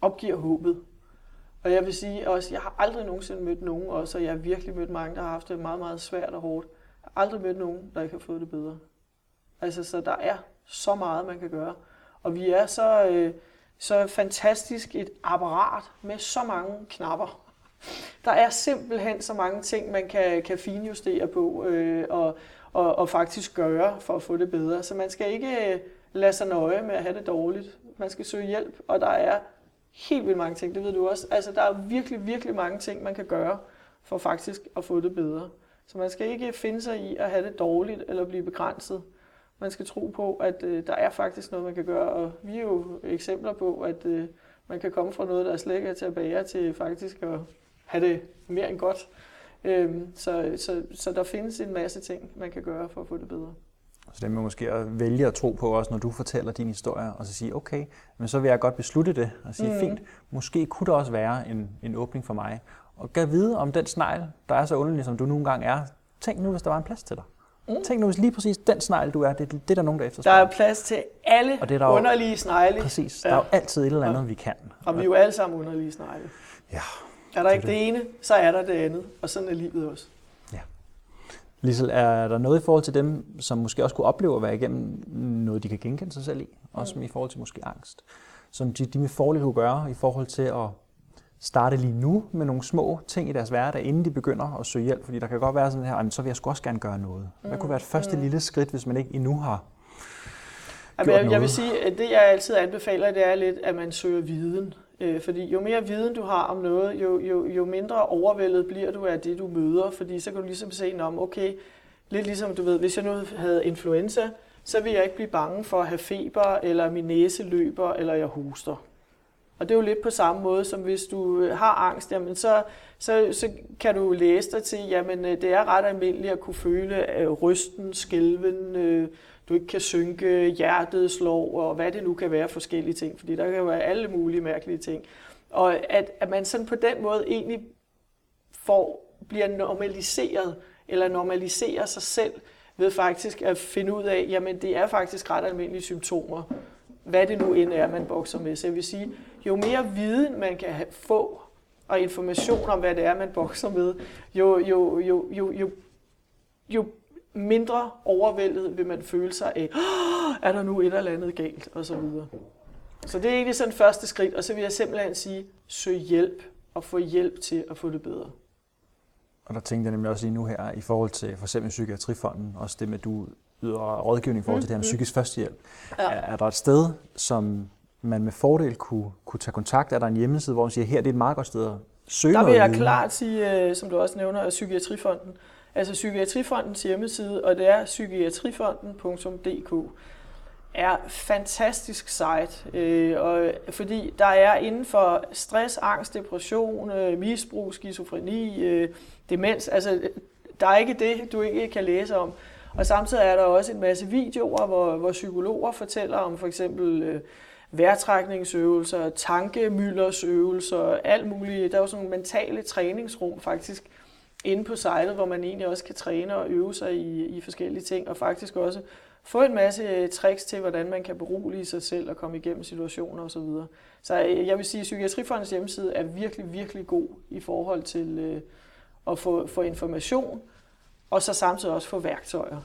opgiver håbet. Og jeg vil sige også, jeg har aldrig nogensinde mødt nogen, også, og jeg har virkelig mødt mange, der har haft det meget, meget svært og hårdt. Jeg har aldrig mødt nogen, der ikke har fået det bedre. Altså, så der er så meget, man kan gøre. Og vi er så, så fantastisk et apparat med så mange knapper. Der er simpelthen så mange ting, man kan, kan finjustere på øh, og, og, og faktisk gøre for at få det bedre. Så man skal ikke øh, lade sig nøje med at have det dårligt, man skal søge hjælp, og der er helt vildt mange ting, det ved du også. Altså, der er virkelig, virkelig mange ting, man kan gøre for faktisk at få det bedre. Så man skal ikke finde sig i at have det dårligt eller blive begrænset. Man skal tro på, at øh, der er faktisk noget, man kan gøre, og vi er jo eksempler på, at øh, man kan komme fra noget, der er slet ikke er til at bære, til faktisk at have det mere end godt. Øhm, så, så, så der findes en masse ting, man kan gøre for at få det bedre. Så det med måske at vælge at tro på også, når du fortæller din historie, og så sige, okay, men så vil jeg godt beslutte det, og sige, mm. fint, måske kunne der også være en, en åbning for mig. Og gav vide om den snegl, der er så underlig, som du nogle gange er. Tænk nu, hvis der var en plads til dig. Mm. Tænk nu, hvis lige præcis den snegl, du er, det, det er der nogen, der efterspørger. Der er plads til alle og det er der underlige snegle. Præcis. Ja. Der er jo altid et eller andet, ja. vi kan. Og vi er jo alle sammen underlige snegle. Ja. Er der ikke det. det ene, så er der det andet. Og sådan er livet også. Ja. Lisel, er der noget i forhold til dem, som måske også kunne opleve at være igennem noget, de kan genkende sig selv i? Også mm. i forhold til måske angst. Som de, de med fordel kunne gøre i forhold til at starte lige nu med nogle små ting i deres hverdag, inden de begynder at søge hjælp. Fordi der kan godt være sådan her, så vil jeg sgu også gerne gøre noget. Hvad kunne være et første mm. lille skridt, hvis man ikke endnu har Jamen, jeg, jeg vil sige, at det jeg altid anbefaler, det er lidt, at man søger viden. Øh, fordi jo mere viden du har om noget, jo, jo, jo mindre overvældet bliver du af det, du møder. Fordi så kan du ligesom se, om okay, lidt ligesom du ved, hvis jeg nu havde influenza, så vil jeg ikke blive bange for at have feber, eller min næse løber, eller jeg hoster. Og det er jo lidt på samme måde, som hvis du øh, har angst, jamen så, så, så kan du læse dig til, jamen øh, det er ret almindeligt at kunne føle øh, rysten, skælven, øh, du ikke kan synke, hjertet slår, og hvad det nu kan være forskellige ting, fordi der kan være alle mulige mærkelige ting. Og at, at man sådan på den måde egentlig får, bliver normaliseret, eller normaliserer sig selv, ved faktisk at finde ud af, jamen det er faktisk ret almindelige symptomer, hvad det nu end er, man bokser med. Så jeg vil sige, jo mere viden man kan få, og information om, hvad det er, man bokser med, jo, jo, jo, jo, jo, jo mindre overvældet vil man føle sig af, er der nu et eller andet galt, og så videre. Så det er egentlig sådan første skridt, og så vil jeg simpelthen sige, søg hjælp, og få hjælp til at få det bedre. Og der tænkte jeg nemlig også lige nu her, i forhold til for eksempel Psykiatrifonden, også det med, at du yder rådgivning i forhold til mm, det her med mm. psykisk førstehjælp. Ja. Er, er der et sted, som man med fordel kunne, kunne tage kontakt? Er der en hjemmeside, hvor man siger, her det er et meget godt sted at søge Der vil jeg klart sige, øh, som du også nævner, at Psykiatrifonden. Altså Psykiatrifondens hjemmeside, og det er psykiatrifonden.dk er fantastisk site, øh, og, fordi der er inden for stress, angst, depression, øh, misbrug, skizofreni, øh, demens, altså der er ikke det, du ikke kan læse om. Og samtidig er der også en masse videoer, hvor, hvor psykologer fortæller om for eksempel øh, vejrtrækningsøvelser, tankemyldersøvelser, alt muligt. Der er jo sådan nogle mentale træningsrum faktisk inde på sitet, hvor man egentlig også kan træne og øve sig i, i forskellige ting, og faktisk også få en masse øh, tricks til, hvordan man kan berolige sig selv og komme igennem situationer osv. Så, så øh, jeg vil sige, at Psykiatrifondens hjemmeside er virkelig, virkelig god i forhold til øh, at få, få information, og så samtidig også få værktøjer.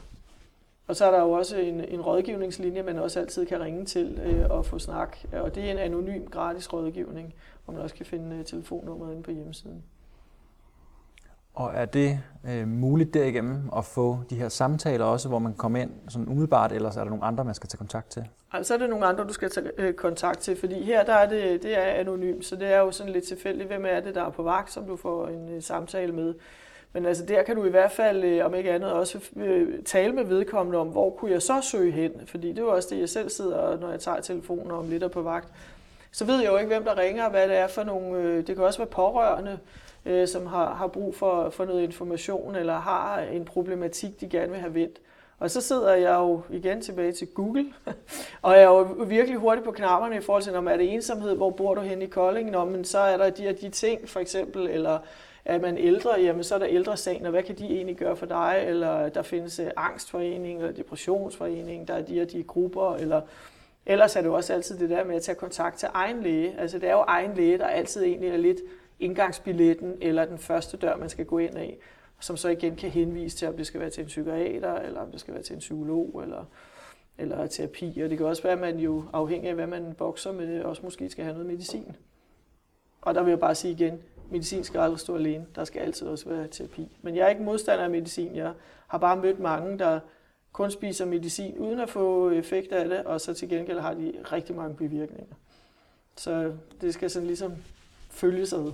Og så er der jo også en, en rådgivningslinje, man også altid kan ringe til øh, og få snak. Og det er en anonym, gratis rådgivning, hvor man også kan finde øh, telefonnummeret inde på hjemmesiden. Og er det øh, muligt derigennem at få de her samtaler også, hvor man kommer ind sådan umiddelbart, eller er der nogle andre, man skal tage kontakt til? Altså, så er det nogle andre, du skal tage øh, kontakt til, fordi her der er det, det er anonymt, så det er jo sådan lidt tilfældigt, hvem er det, der er på vagt, som du får en øh, samtale med. Men altså der kan du i hvert fald, øh, om ikke andet, også øh, tale med vedkommende om, hvor kunne jeg så søge hen? Fordi det er jo også det, jeg selv sidder, når jeg tager telefonen om lidt er på vagt. Så ved jeg jo ikke, hvem der ringer, hvad det er for nogle... Øh, det kan også være pårørende, Øh, som har, har brug for, for noget information, eller har en problematik, de gerne vil have vendt. Og så sidder jeg jo igen tilbage til Google, og jeg er jo virkelig hurtigt på knapperne i forhold til, om er det ensomhed, hvor bor du hen i Kolding, Nå, men så er der de og de ting, for eksempel, eller er man ældre, jamen så er der ældresagen, og hvad kan de egentlig gøre for dig? Eller der findes øh, angstforening, eller depressionsforening, der er de og de grupper, eller ellers er det jo også altid det der med at tage kontakt til egen læge. Altså det er jo egen læge, der altid egentlig er lidt indgangsbilletten, eller den første dør, man skal gå ind af, som så igen kan henvise til, om det skal være til en psykiater, eller om det skal være til en psykolog, eller, eller terapi. Og det kan også være, at man jo afhængig af, hvad man bokser med, også måske skal have noget medicin. Og der vil jeg bare sige igen, medicin skal aldrig stå alene. Der skal altid også være terapi. Men jeg er ikke modstander af medicin. Jeg har bare mødt mange, der kun spiser medicin uden at få effekt af det, og så til gengæld har de rigtig mange bivirkninger. Så det skal sådan ligesom følges ad.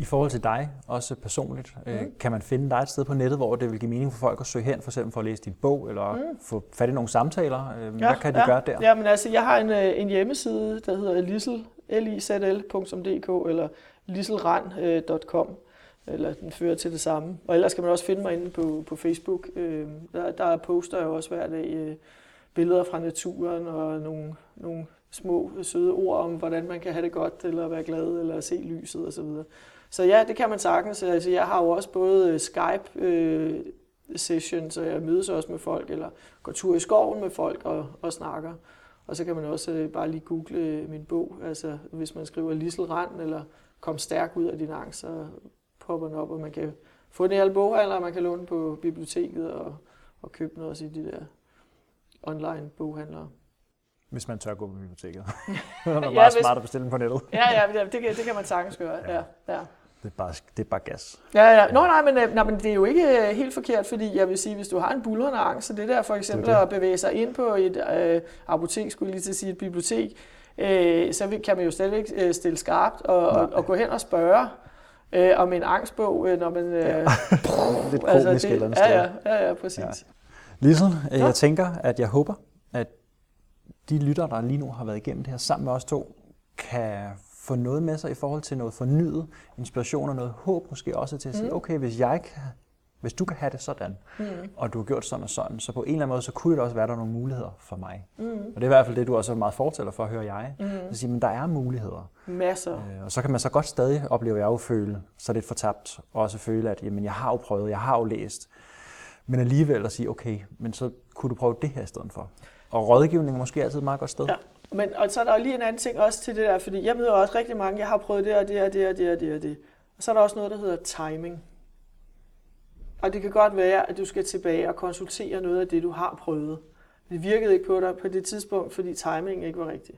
I forhold til dig, også personligt, mm. kan man finde dig et sted på nettet, hvor det vil give mening for folk at søge hen, for eksempel for at læse din bog, eller mm. få fat i nogle samtaler? Øh, hvad ja, kan de ja. gøre der? Ja, men altså, jeg har en, øh, en hjemmeside, der hedder lizl, lizl.dk, eller liselrand.com, eller den fører til det samme. Og ellers kan man også finde mig inde på, på Facebook. Der, der poster jeg også hver dag billeder fra naturen, og nogle, nogle små søde ord om, hvordan man kan have det godt, eller være glad, eller se lyset osv. Så ja, det kan man sagtens. Altså, jeg har jo også både øh, Skype øh, sessions, og jeg mødes også med folk, eller går tur i skoven med folk og, og snakker. Og så kan man også øh, bare lige google øh, min bog. Altså, hvis man skriver Lissel Rand, eller Kom stærk ud af din angst, så popper den op, og man kan få den i alle boghandler, og man kan låne på biblioteket og, og købe den også i de der online boghandlere. Hvis man tør gå på biblioteket. det er meget ja, hvis... smart at bestille den på nettet. ja, ja, det, det kan man sagtens gøre. Ja, ja. Det er, bare, det er bare gas. Ja, ja. Nå, nej, men, øh, nej, men det er jo ikke øh, helt forkert, fordi jeg vil sige, hvis du har en bulrende angst, så det der for eksempel det det. at bevæge sig ind på et øh, apotek, skulle jeg lige til at sige et bibliotek, øh, så kan man jo stadigvæk øh, stille skarpt og, og, og gå hen og spørge øh, om en angstbog, øh, når man... Øh, ja. Lidt altså, det, eller ja, ja, ja, ja, præcis. Ja. Øh, jeg tænker, at jeg håber, at de lytter, der lige nu har været igennem det her sammen med os to, kan få noget med sig i forhold til noget fornyet inspiration og noget håb måske også til at sige, mm. okay, hvis jeg kan, hvis du kan have det sådan, mm. og du har gjort sådan og sådan, så på en eller anden måde, så kunne det også være, der nogle muligheder for mig. Mm. Og det er i hvert fald det, du også er meget fortæller for, hører jeg. Mm. At sige, men der er muligheder. Masser. Øh, og så kan man så godt stadig, opleve jeg jo, føle sig lidt fortabt, og også føle, at jamen, jeg har jo prøvet, jeg har jo læst. Men alligevel at sige, okay, men så kunne du prøve det her i stedet for. Og rådgivning er måske altid et meget godt sted. Ja. Men, og så er der jo lige en anden ting også til det der, fordi jeg møder også rigtig mange, jeg har prøvet det og det og det og det og det og det. Og så er der også noget, der hedder timing. Og det kan godt være, at du skal tilbage og konsultere noget af det, du har prøvet. Det virkede ikke på dig på det tidspunkt, fordi timingen ikke var rigtig.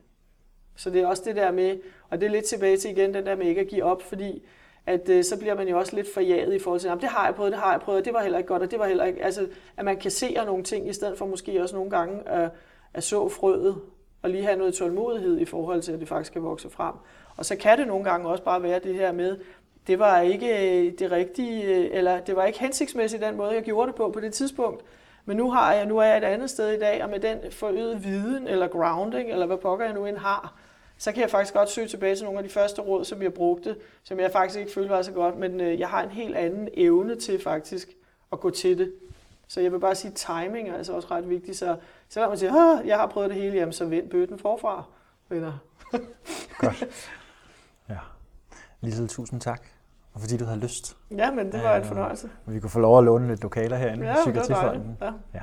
Så det er også det der med, og det er lidt tilbage til igen, den der med ikke at give op, fordi at øh, så bliver man jo også lidt forjaget i forhold til, det har jeg prøvet, det har jeg prøvet, det var heller ikke godt, og det var heller ikke, altså at man kan se nogle ting, i stedet for måske også nogle gange øh, at så frøet, og lige have noget tålmodighed i forhold til, at det faktisk kan vokse frem. Og så kan det nogle gange også bare være det her med, det var ikke øh, det rigtige, øh, eller det var ikke hensigtsmæssigt den måde, jeg gjorde det på på det tidspunkt. Men nu, har jeg, nu er jeg et andet sted i dag, og med den forøgede viden, eller grounding, eller hvad pokker jeg nu end har, så kan jeg faktisk godt søge tilbage til nogle af de første råd, som jeg brugte, som jeg faktisk ikke følte var så godt, men øh, jeg har en helt anden evne til faktisk at gå til det. Så jeg vil bare sige, at timing er altså også ret vigtigt. Så selvom man siger, at jeg har prøvet det hele, jamen, så vend bøtten forfra, venner. Godt. Ja. Lisel, tusind tak. Og fordi du havde lyst. Ja, men det var en fornøjelse. Og vi kunne få lov at låne lidt lokaler herinde ja, i Psykiatrifonden. Ja. ja.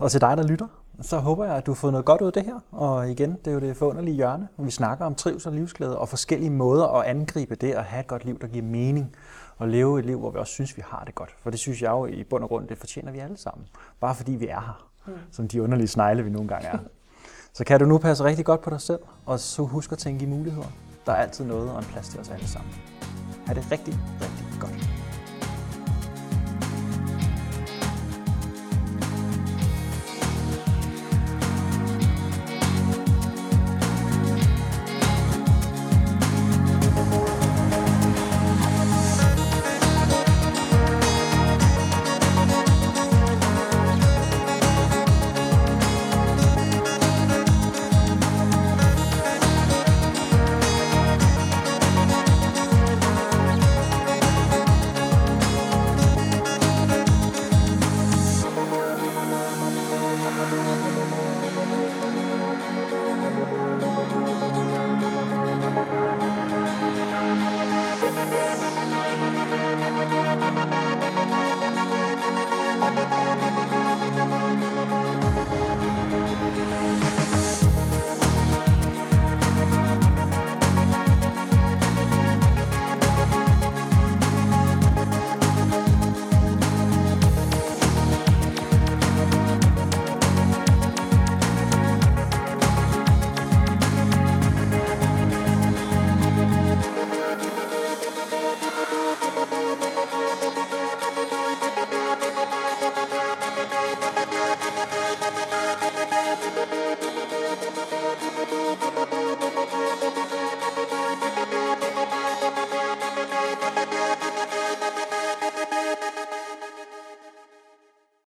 Og til dig, der lytter, så håber jeg, at du har fået noget godt ud af det her. Og igen, det er jo det forunderlige hjørne, hvor vi snakker om trivsel og livsglæde og forskellige måder at angribe det at have et godt liv, der giver mening. Og leve et liv, hvor vi også synes, vi har det godt. For det synes jeg jo i bund og grund, det fortjener vi alle sammen. Bare fordi vi er her, mm. som de underlige snegle, vi nogle gange er. så kan du nu passe rigtig godt på dig selv, og så husk at tænke i muligheder. Der er altid noget og en plads til os alle sammen. Ha' det rigtig, rigtig godt.